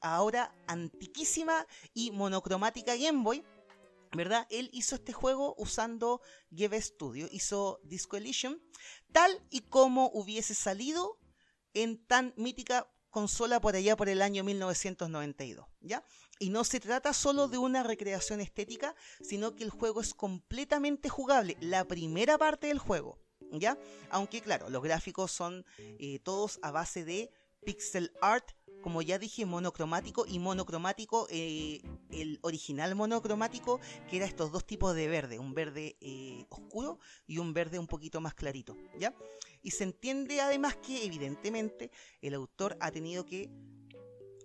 ahora antiquísima y monocromática Game Boy. ¿Verdad? Él hizo este juego usando GB Studio, hizo Disco Elysium, tal y como hubiese salido en tan mítica consola por allá por el año 1992, ¿ya? Y no se trata solo de una recreación estética, sino que el juego es completamente jugable, la primera parte del juego, ¿ya? Aunque claro, los gráficos son eh, todos a base de pixel art, como ya dije, monocromático y monocromático, eh, el original monocromático, que era estos dos tipos de verde, un verde eh, oscuro y un verde un poquito más clarito, ¿ya? Y se entiende además que evidentemente el autor ha tenido que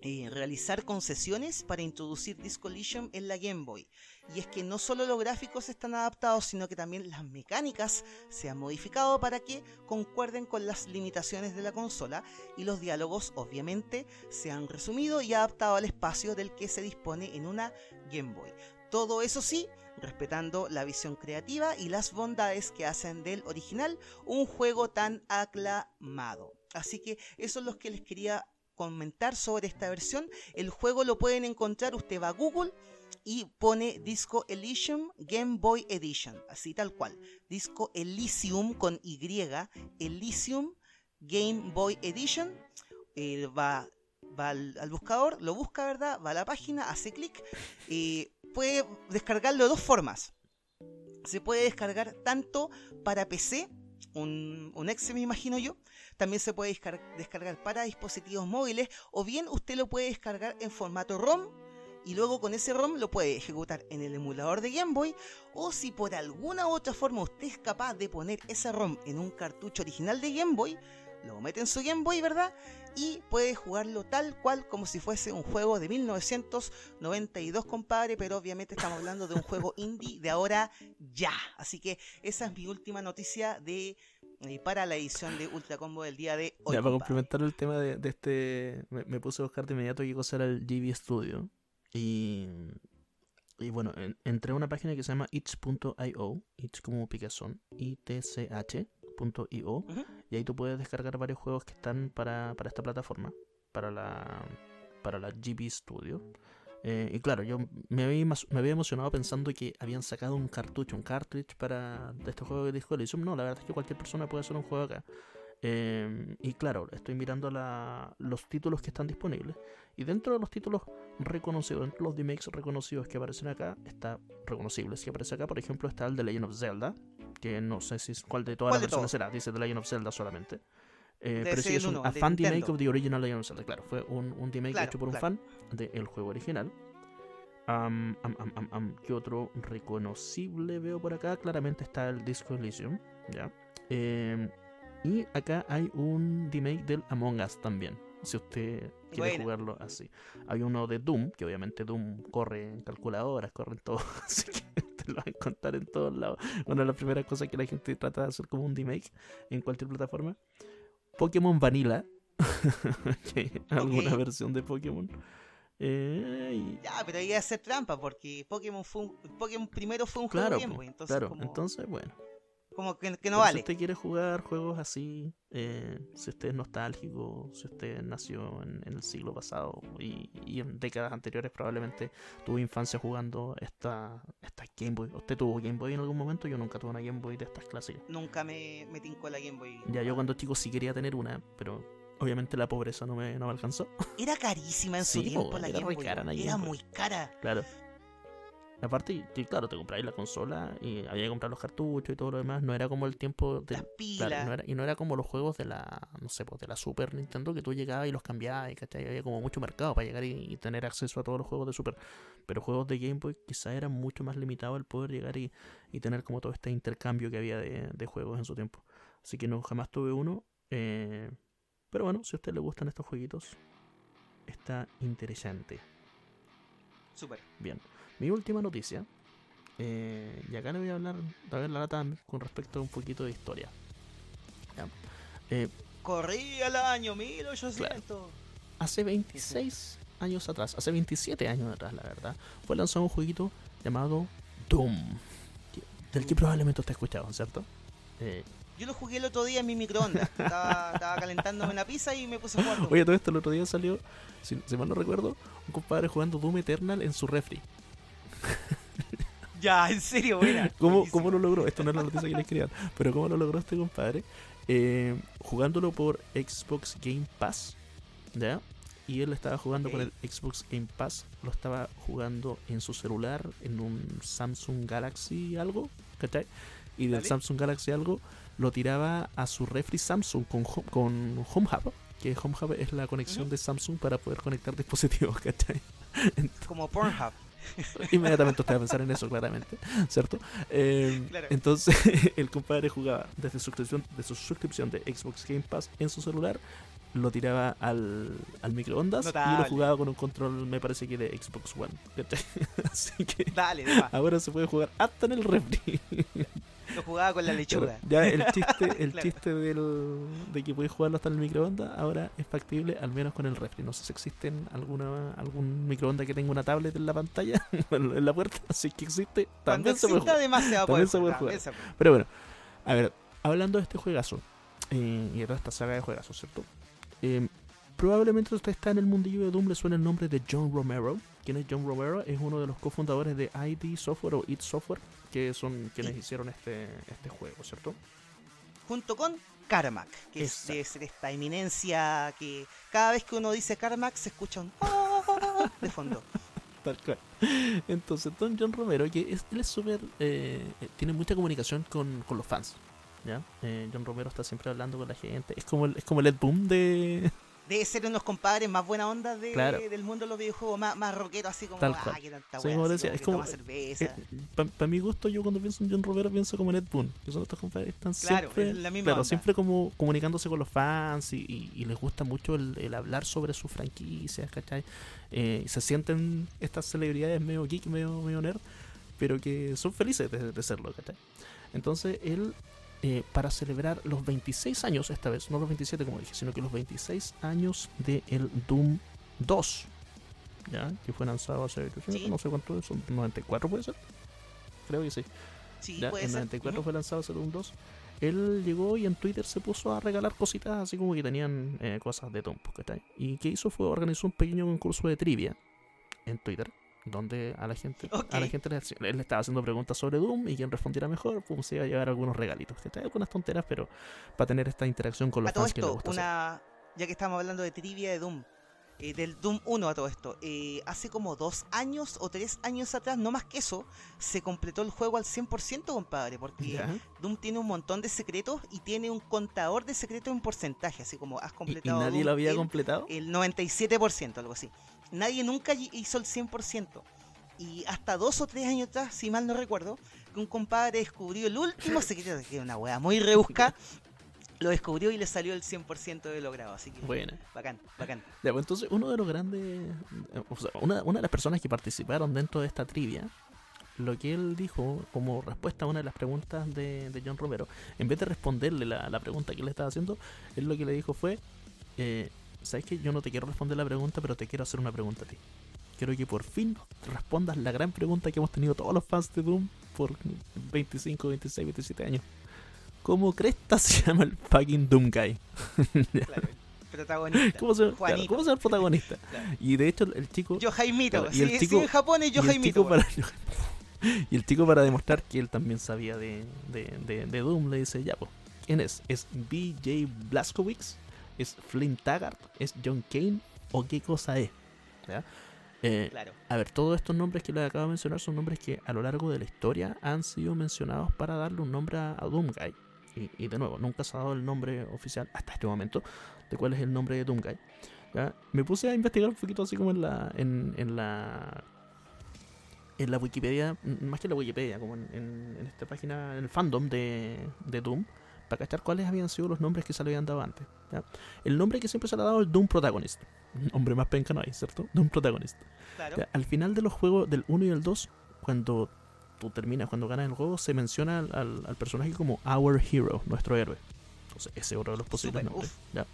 eh, realizar concesiones para introducir Disco Elysium en la Game Boy. Y es que no solo los gráficos están adaptados, sino que también las mecánicas se han modificado para que concuerden con las limitaciones de la consola y los diálogos obviamente se han resumido y adaptado al espacio del que se dispone en una Game Boy. Todo eso sí, respetando la visión creativa y las bondades que hacen del original un juego tan aclamado. Así que eso es lo que les quería comentar sobre esta versión. El juego lo pueden encontrar, usted va a Google y pone Disco Elysium Game Boy Edition, así tal cual. Disco Elysium con Y, Elysium Game Boy Edition. Eh, va al, buscador, lo busca, ¿verdad? Va a la página, hace clic. eh, puede descargarlo de dos formas. Se puede descargar tanto para PC, un, un exe me imagino yo, también se puede descar- descargar para dispositivos móviles, o bien usted lo puede descargar en formato ROM y luego con ese ROM lo puede ejecutar en el emulador de Game Boy, o si por alguna u otra forma usted es capaz de poner ese ROM en un cartucho original de Game Boy, lo mete en su Game Boy, ¿verdad? Y puede jugarlo tal cual como si fuese un juego de 1992, compadre, pero obviamente estamos hablando de un juego [LAUGHS] indie de ahora ya. Así que esa es mi última noticia de eh, para la edición de Ultra Combo del día de hoy. ya, para complementar el tema de, de este. Me, me puse a buscar de inmediato qué cosa era el GB Studio. Y. Y bueno, en- entré a una página que se llama itch.io. Itch como picazón. Ujú. Y ahí tú puedes descargar varios juegos que están para, para esta plataforma. Para la. Para la GB Studio. Eh, y claro, yo me había, me había emocionado pensando que habían sacado un cartucho, un cartridge para de este juego de Disco Elysium. No, la verdad es que cualquier persona puede hacer un juego acá. Eh, y claro, estoy mirando la- los títulos que están disponibles. Y dentro de los títulos reconocidos, dentro de los remakes reconocidos que aparecen acá, está reconocibles que aparece acá, por ejemplo, está el de Legend of Zelda, que no sé si es cuál de todas ¿Cuál las de versiones será, dice The Legend of Zelda solamente. Eh, pero sí es un a de fan remake Nintendo. of the original Legend of Zelda, claro, fue un, un remake Claro, hecho por un claro. fan del juego original. Am, am, am, ¿Qué otro reconocible veo por acá? Claramente está el Disco Elysium, ¿ya? Em, y acá hay un remake del Among Us también, si usted quiere jugarlo así. Hay uno de Doom, que obviamente Doom corre en calculadoras, corre en todo, [LAUGHS] así que te lo va a encontrar en todos lados. Una de las primeras cosas que la gente trata de hacer como un remake en cualquier plataforma. Pokémon Vanilla, [LAUGHS] alguna versión de Pokémon. Eh, y- Ya, pero ahí hacer trampa porque Pokémon fue un- Pokémon primero fue un claro, juego de Game Boy, entonces claro. como, entonces bueno. Como que, que Pero no vale. Si usted quiere jugar juegos así, eh, si usted es nostálgico, si usted nació en, en el siglo pasado y, y en décadas anteriores, probablemente tuvo infancia jugando esta, esta Game Boy. ¿Usted tuvo Game Boy en algún momento? Yo nunca tuve una Game Boy de estas clásicas. Nunca me, me tincó la Game Boy. Ya yo cuando chico sí quería tener una, pero obviamente la pobreza no me, no me alcanzó. Era carísima en su Sí, tiempo po, la era Game Boy. cara la Era Game Boy. muy cara. Claro. Aparte, y claro, te compráis la consola y había que comprar los cartuchos y todo lo demás. No era como el tiempo del Las pilas. Claro, no era- y no era como los juegos de la, no sé, pues de la Super Nintendo que tú llegabas y los cambiabas y ¿cachai? había como mucho mercado para llegar y, y tener acceso a todos los juegos de Super. Pero juegos de Game Boy quizá era mucho más limitado el poder llegar y, y tener como todo este intercambio que había de, de juegos en su tiempo. Así que no, jamás tuve uno. eh, pero bueno, si a usted le gustan estos jueguitos, está interesante. Súper. Bien, mi última noticia. eh, y acá le voy a hablar, a ver la lata con respecto a un poquito de historia. Ya. Eh, Corría el año 1800. hace 26 años atrás, hace 27 años atrás, la verdad, fue lanzado un jueguito llamado Doom. Del que probablemente usted ha escuchado, ¿cierto? Eh, Yo lo jugué el otro día en mi microondas. [LAUGHS] estaba, estaba calentándome una pizza y me puse a jugar. Oye, todo esto el otro día salió, si, si mal no recuerdo, un compadre jugando Doom Eternal en su refri. [LAUGHS] Ya, en serio, buena. [LAUGHS] ¿Cómo. ¿Cómo lo logró? Esto no es la noticia que les quería dar, pero ¿cómo lo logró este compadre? Eh, jugándolo por Xbox Game Pass, ¿ya? Y él estaba jugando con el Xbox Game Pass, lo estaba jugando en su celular, en un Samsung Galaxy algo, ¿cachai? Y del Dale. Samsung Galaxy algo lo tiraba a su refri Samsung con, Home- con Home Hub, que Home Hub es la conexión de Samsung para poder conectar dispositivos, [LAUGHS] ¿cachai? Como Pornhub. [LAUGHS] Inmediatamente usted va a pensar en eso, claramente, ¿cierto? Eh, Claro. Entonces, [LAUGHS] el compadre jugaba desde su suscripción, de su suscripción de Xbox Game Pass en su celular, lo tiraba al, al microondas y Notable. lo jugaba con un control, me parece que de Xbox One. [LAUGHS] Así que Dale, ahora se puede jugar hasta en el refri. Lo jugaba con la lechuga. ya el chiste, [LAUGHS] el Claro. chiste del, de que puedes jugarlo hasta en el microondas ahora es factible al menos con el refri. No sé si existe alguna algún microondas que tenga una tablet en la pantalla, [LAUGHS] en la puerta, si es que existe, también se puede jugar. a También se puede jugar. Pero bueno, a ver, hablando de este juegazo eh, y de toda esta saga de juegazos, ¿cierto? Eh, probablemente usted está en el mundillo de Doom, le suena el nombre de John Romero. ¿Quién es John Romero? Es uno de los cofundadores de ID Software o id Software, que son quienes Y- hicieron este, este juego, ¿cierto? Junto con Carmack, que es, Exacto. debe ser esta eminencia que cada vez que uno dice Carmack se escucha un [LAUGHS] de fondo. Tal cual. Entonces, Don John Romero, que es, él es súper. eh, eh, tiene mucha comunicación con, con los fans. ¿ya? Eh, John Romero está siempre hablando con la gente. Es como el, es como el Ed Boom de. Debe ser uno de los compadres más buena onda de- Claro. del mundo de los videojuegos, más, más rockero, así como, Tal ah, cual. qué tanta wea, como decía, como es como- toma cerveza. Para mi gusto, yo cuando pienso en John Romero pienso como en Ed Boon, que son estos compadres que están Claro, siempre, la misma claro, onda. siempre como comunicándose con los fans y, y- y les gusta mucho el, el hablar sobre sus franquicias, ¿cachai? Eh, se sienten estas celebridades medio geek, medio, medio nerd, pero que son felices de, de serlo, ¿cachai? Entonces él, eh, para celebrar los 26 años esta vez, no los 27 como dije, sino que los 26 años de el Doom 2, ¿ya? Que fue lanzado hace, Sí. no sé cuánto, son 94 puede ser, creo que sí. Sí, Ya, puede en ser. 94 Ujú. fue lanzado ese Doom 2. Él llegó y en Twitter se puso a regalar cositas así como que tenían eh, cosas de Doom, ¿cachai? Y que hizo fue organizó un pequeño concurso de trivia en Twitter, donde a la gente, a la gente le, le estaba haciendo preguntas sobre Doom y quien respondiera mejor, pues se iba a llevar algunos regalitos, ¿cachai? Algunas tonteras, pero para tener esta interacción con los A todo fans que les gusta hacer. una, ya que estamos hablando de trivia de Doom, eh, del Doom 1 a todo esto, eh, hace como dos años o tres años atrás, no más que eso, se completó el juego al 100%, compadre, porque. Doom tiene un montón de secretos y tiene un contador de secretos en porcentaje, así como has ¿Y, y completado nadie Doom lo había el- completado? el 97%, algo así. Nadie nunca hi- hizo el 100%. Y hasta dos o tres años atrás, si mal no recuerdo, que un compadre descubrió el último [LAUGHS] secreto, que una wea muy rebusca, lo descubrió y le salió el 100% de logrado. Así que, Buena. bacán, bacán. Ya, pues entonces uno de los grandes, eh, o sea, una, una de las personas que participaron dentro de esta trivia, lo que él dijo como respuesta a una de las preguntas de, de John Romero, en vez de responderle la, la pregunta que él estaba haciendo, él lo que le dijo fue, eh, ¿sabes que Yo no te quiero responder la pregunta, pero te quiero hacer una pregunta a ti. Quiero que por fin respondas la gran pregunta que hemos tenido todos los fans de Doom por 25, 26, 27 años. ¿Cómo cresta se llama el fucking Doom Guy? [LAUGHS] Claro, protagonista. ¿Cómo se, claro, Juanito. ¿Cómo se llama el protagonista? [LAUGHS] Claro. Y de hecho el chico... Yo Jaimito. Claro, y el si, chico- en Japón es yo Jaimito. para [LAUGHS] y el chico para demostrar que él también sabía de, de, de- de Doom le dice ya pues quién es es BJ Blazkowicz es Flynn Taggart es John Kane o qué cosa es ¿Ya? Eh, Claro. a ver todos estos nombres que le acabo de mencionar son nombres que a lo largo de la historia han sido mencionados para darle un nombre a, a Doom Guy y, y de nuevo nunca se ha dado el nombre oficial hasta este momento de cuál es el nombre de Doom Guy ¿ya? me puse a investigar un poquito así como en la en, en la en la Wikipedia, más que en la Wikipedia, como en, en- en esta página, en el fandom de, de Doom, para cachar cuáles habían sido los nombres que se le habían dado antes. ¿ya? El nombre que siempre se le ha dado es Doom Protagonist. [LAUGHS] Hombre más penca no hay, ¿cierto? Doom Protagonist. Claro. Ya, Al final de los juegos del 1 y el 2, cuando tú terminas, cuando ganas el juego, se menciona al, al- al personaje como Our Hero, nuestro héroe. Entonces, ese es otro de los posibles Súper, nombres. ¿ya?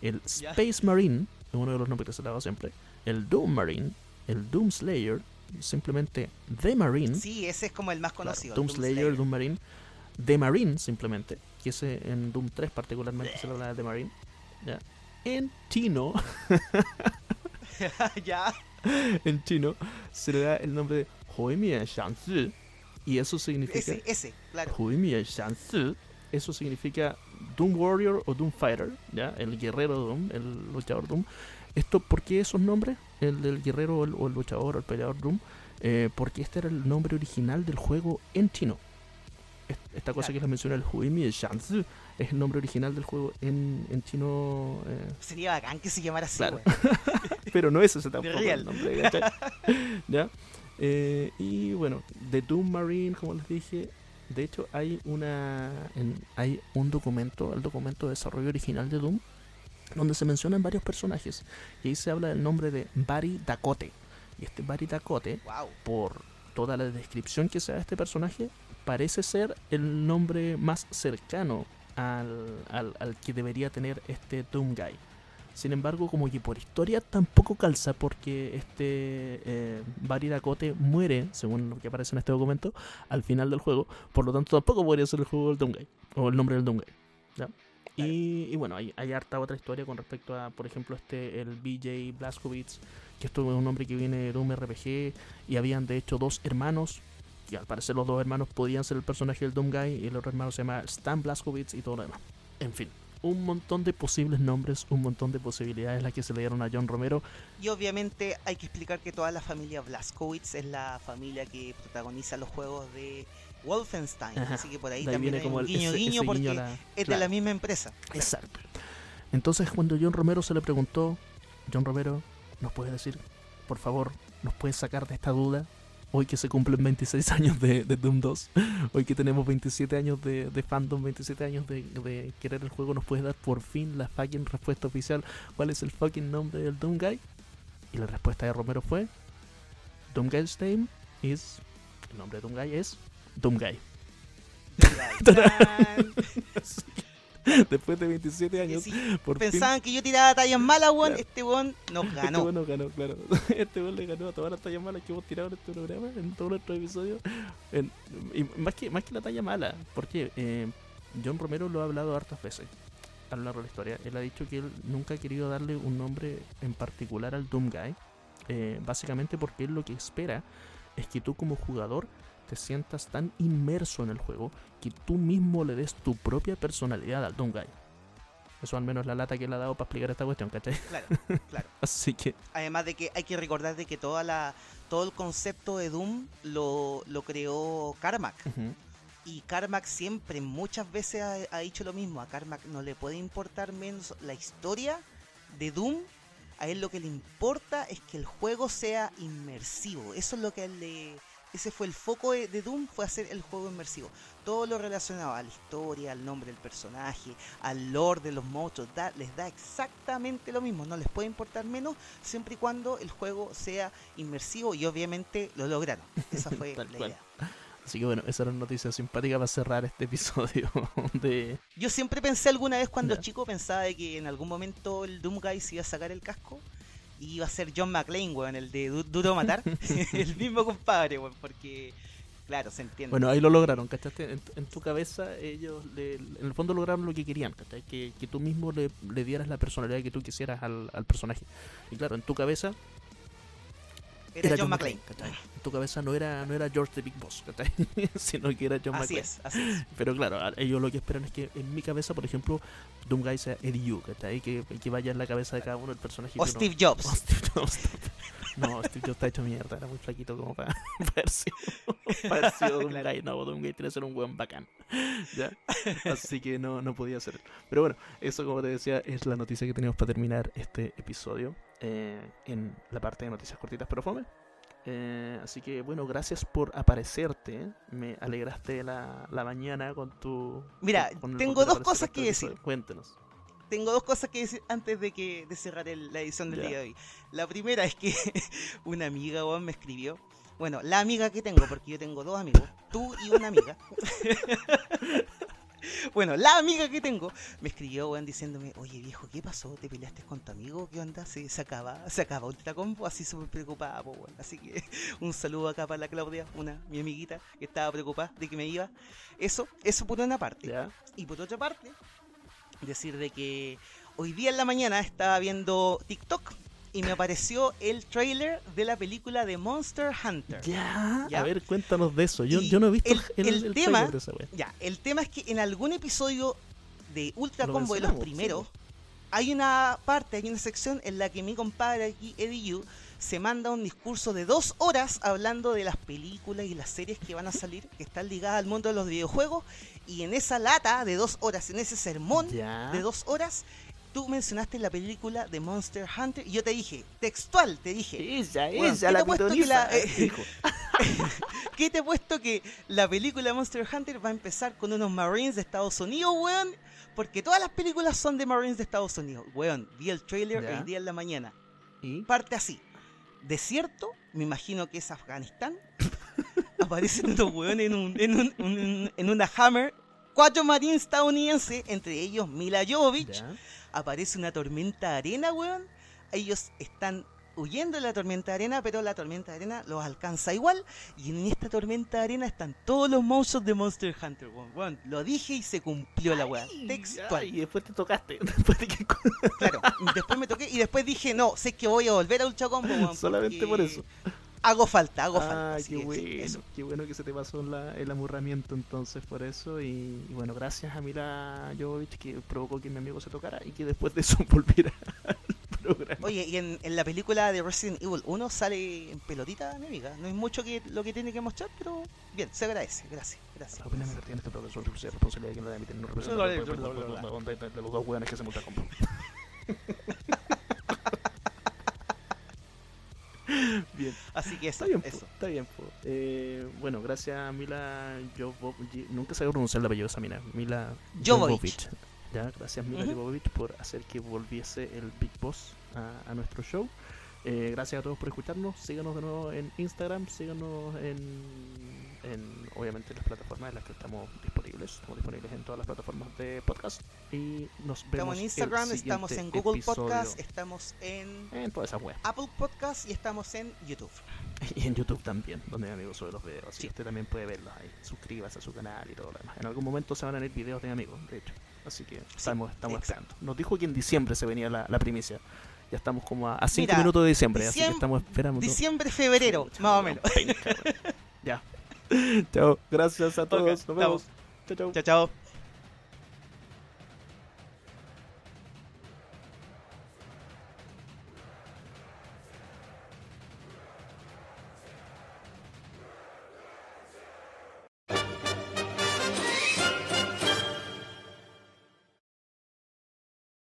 El. Space Marine es uno de los nombres que se le ha dado siempre. El Doom Marine, el Doom Slayer, simplemente The Marine. Sí, ese es como el más Claro, conocido. el Doom Slayer, Doom Marine. The Marine, simplemente. Que es en Doom 3 particularmente se habla de Marine. ¿ya? En chino, [LAUGHS] ya. en chino, se le da el nombre de Huimian Shanzi. Y eso significa. Ese, ese, claro. Huimian Shanzi. Eso significa Doom Warrior o Doom Fighter, ¿ya? El guerrero Doom, el luchador Doom. Esto, ¿por qué esos nombres? El del guerrero o el, o el luchador o el peleador Doom. Eh, porque este era el nombre original del juego en chino. Est- Esta cosa Claro. que les mencioné, el Huimi Shanzi, es el nombre original del juego en, en chino. eh, Sería bacán que se llamara así, Claro. [LAUGHS] pero no es ese tampoco el nombre. [LAUGHS] ¿Ya? Eh, y bueno, de Doom Marine, como les dije, de hecho hay una en- hay un documento, el documento de desarrollo original de Doom, donde se mencionan varios personajes. Y ahí se habla del nombre de Barry Dakote. Y este Barry Dakote, Wow. por toda la descripción que se da de este personaje, parece ser el nombre más cercano al, al, al que debería tener este Doom Guy. Sin embargo, como que por historia tampoco calza porque este eh, Barry muere, según lo que aparece en este documento, al final del juego. Por lo tanto, tampoco podría ser el juego del Doom Guy, o el nombre del Doom Guy. ¿ya? Y, y bueno, hay, hay harta otra historia con respecto a, por ejemplo, este el BJ Blazkowicz, que esto es un nombre que viene de Doom RPG, y habían de hecho dos hermanos, que al parecer los dos hermanos podían ser el personaje del Doom Guy, y el otro hermano se llama Stan Blazkowicz y todo lo demás. En fin, un montón de posibles nombres, un montón de posibilidades las que se le dieron a John Romero. Y obviamente hay que explicar que toda la familia Blazkowicz es la familia que protagoniza los juegos de Wolfenstein. Ajá. Así que por ahí también viene hay como un el guiño ese- guiño ese porque guiño a la- es de la misma empresa. Exacto. Entonces, cuando John Romero se le preguntó, John Romero, ¿nos puedes decir, por favor, nos puedes sacar de esta duda? Hoy que se cumplen 26 años de, de Doom 2, hoy que tenemos 27 años de, de fandom, 27 años de, de querer el juego, ¿nos puedes dar por fin la fucking respuesta oficial? ¿Cuál es el fucking nombre del Doom Guy? Y la respuesta de Romero fue, Doom Guy's name is, el nombre de Doom Guy es Doom Guy. [LAUGHS] [LAUGHS] Después de 27 Que años, si por fin pensaban que yo tiraba tallas malas, weón, Claro. este weón nos Este ganó. bueno ganó, claro. [LAUGHS] Este bueno le ganó a todas las tallas malas que hemos tirado en este programa, en todos nuestros episodios. En- y más que, más que la talla mala, porque eh, John Romero lo ha hablado hartas veces a lo largo de la historia. Él ha dicho que él nunca ha querido darle un nombre en particular al Doom Guy, eh, básicamente porque él lo que espera es que tú como jugador te sientas tan inmerso en el juego que tú mismo le des tu propia personalidad al Doom Guy. Eso al menos es la lata que él ha dado para explicar esta cuestión, ¿cachai? Claro, [LAUGHS] claro. Así que Además de que hay que recordar de que toda la, todo el concepto de Doom lo, lo creó Carmack. Y Carmack siempre, muchas veces ha, ha dicho lo mismo. A Carmack no le puede importar menos la historia de Doom. A él lo que le importa es que el juego sea inmersivo. Eso es lo que a él le... Ese fue el foco de, Doom, fue hacer el juego inmersivo. Todo lo relacionado a la historia, al nombre del personaje, al lore de los monstruos, da- les da exactamente lo mismo. No les puede importar menos siempre y cuando el juego sea inmersivo y obviamente lo lograron. Esa fue [LAUGHS] la idea. Así que bueno, esa era una noticia simpática para cerrar este episodio [LAUGHS] de... Yo siempre pensé alguna vez cuando Ya. chico, pensaba de que en algún momento el Doom Guy se iba a sacar el casco y iba a ser John McClane, weón, el de Du- Duro Matar. [LAUGHS] [LAUGHS] el mismo compadre, weón, porque, claro, se entiende. Bueno, ahí lo lograron, ¿cachaste? En, tu- en tu cabeza ellos le- en el fondo lograron lo que querían, ¿cachai? Que, que tú mismo le, le dieras la personalidad que tú quisieras al, al personaje. Y claro, en tu cabeza era, John McClane. tu cabeza no era, no era George the Big Boss. [LAUGHS] Sino que era John Así McClane. es, así es. Pero claro, ellos lo que esperan es que en mi cabeza, por ejemplo, Doom Guy sea Eddie Yu. Que, que vaya en la cabeza de cada uno el personaje. O Steve Jobs. [LAUGHS] Oh, Steve Jobs. No, Steve Jobs está hecho mierda, era muy flaquito como [LAUGHS] para, haber sido, para haber sido Doom Claro. Guy. No, Doom Guy tiene que ser un buen bacán. ¿Ya? Así que no, no podía ser. Pero bueno, eso como te decía es la noticia que tenemos para terminar este episodio eh, en la parte de noticias cortitas pero fome. Eh, así que bueno, gracias por aparecerte. Me alegraste la, la mañana con tu. Mira, con- tengo dos cosas este que episodio. decir. Cuéntenos. Tengo dos cosas que decir antes de que de cerrar el- la edición del Ya. día de hoy. La primera es que [LAUGHS] una amiga me escribió. Bueno, la amiga que tengo, porque yo tengo dos amigos, tú y una amiga. [LAUGHS] bueno, la amiga que tengo me escribió, weón, diciéndome, oye viejo, ¿qué pasó? ¿Te peleaste con tu amigo? ¿Qué onda? Se, se acaba, se acaba un combo, así súper preocupada, po, weón. Así que [LAUGHS] un saludo acá para la Claudia, una, mi amiguita, que estaba preocupada de que me iba. Eso, eso por una parte. ¿Ya? Y por otra parte, decir de que hoy día en la mañana estaba viendo TikTok y me apareció el trailer de la película de Monster Hunter. Ya. Ya. A ver, cuéntanos de eso. Yo, yo no he visto el- el, el el tema- trailer de esa wea. Ya, el tema es que en algún episodio de Ultra Lo Combo de los primeros, sí. hay una parte, hay una sección en la que mi compadre aquí, Eddie Yu, se manda un discurso de dos horas hablando de las películas y las series que van a salir, que están ligadas al mundo de los videojuegos, y en esa lata de dos horas, en ese sermón Ya. de dos horas, tú mencionaste la película de Monster Hunter, y yo te dije, textual, te dije, Ella, Bueno, ¿qué ella, la pitoniza, la- eh, dijo. [LAUGHS] ¿Qué te he puesto que la película de Monster Hunter va a empezar con unos Marines de Estados Unidos, weón? Porque todas las películas son de Marines de Estados Unidos. Weón, vi el trailer Ya. el día en la mañana. ¿Y? Parte así. Desierto, me imagino que es Afganistán. [LAUGHS] Aparecen unos weones en, un, en, un- un- en una Hammer. Cuatro Marines estadounidenses, entre ellos Mila Jovovich Ya. aparece una tormenta de arena, weón. Ellos están huyendo de la tormenta de arena, pero la tormenta de arena los alcanza igual. Y en esta tormenta de arena están todos los monstruos de Monster Hunter, weón. Weón, lo dije y se cumplió la weá. Textual. Y después te tocaste. [LAUGHS] Después de que... Claro. Después me toqué y después dije, no, sé que voy a volver a Ultra Combo, weón. [LAUGHS] Solamente porque por eso. Hago falta, hago falta. Ah, así qué que, bueno. eso. Qué bueno que se te pasó la- el amurramiento entonces por eso. Y, y bueno, gracias a Mila Jovovich que provocó que mi amigo se tocara y que después de eso [LAUGHS] volviera al programa. Oye, y en, en la película de Resident Evil 1 sale en pelotita, mi amiga. No es mucho que lo que tiene que mostrar, pero bien, se agradece. Gracias, gracias. La opinión vertida en este programa son responsabilidad de quien la emite, no representa de- los dos hueones que se multacompo. [LAUGHS] [LAUGHS] Bien. Así que eso, Está bien, eso. está bien. Eh, bueno, gracias a Mila Jovovich. Nunca sabía pronunciar el apellido de esa mina. Mila Jovovich. Ya, gracias Mila Ujú. Jovovich por hacer que volviese el Big Boss a, a nuestro show. Eh, gracias a todos por escucharnos. Síganos de nuevo en Instagram. Síganos en, en, obviamente, en las plataformas en las que estamos disponibles. Estamos disponibles en todas las plataformas de podcast. Y nos vemos Estamos en Instagram, el estamos en Google episodio. Podcast, estamos en. Apple Podcast y estamos en YouTube. [LAUGHS] Y en YouTube también, donde mi amigo sube los videos. Sí. que usted también puede verlos ahí. Suscríbase a su canal y todo lo demás. En algún momento se van a ver videos de mi amigo, de hecho. Así que estamos, esperando. Nos dijo que en diciembre se venía la, la primicia. Ya estamos como a 5 Mira, minutos de diciembre, así que estamos esperando. Diciembre, febrero, más o menos. [LAUGHS] ya. [LAUGHS] Chao. Gracias a todos. Nos estamos. vemos. Chao, chao. Chao, chao.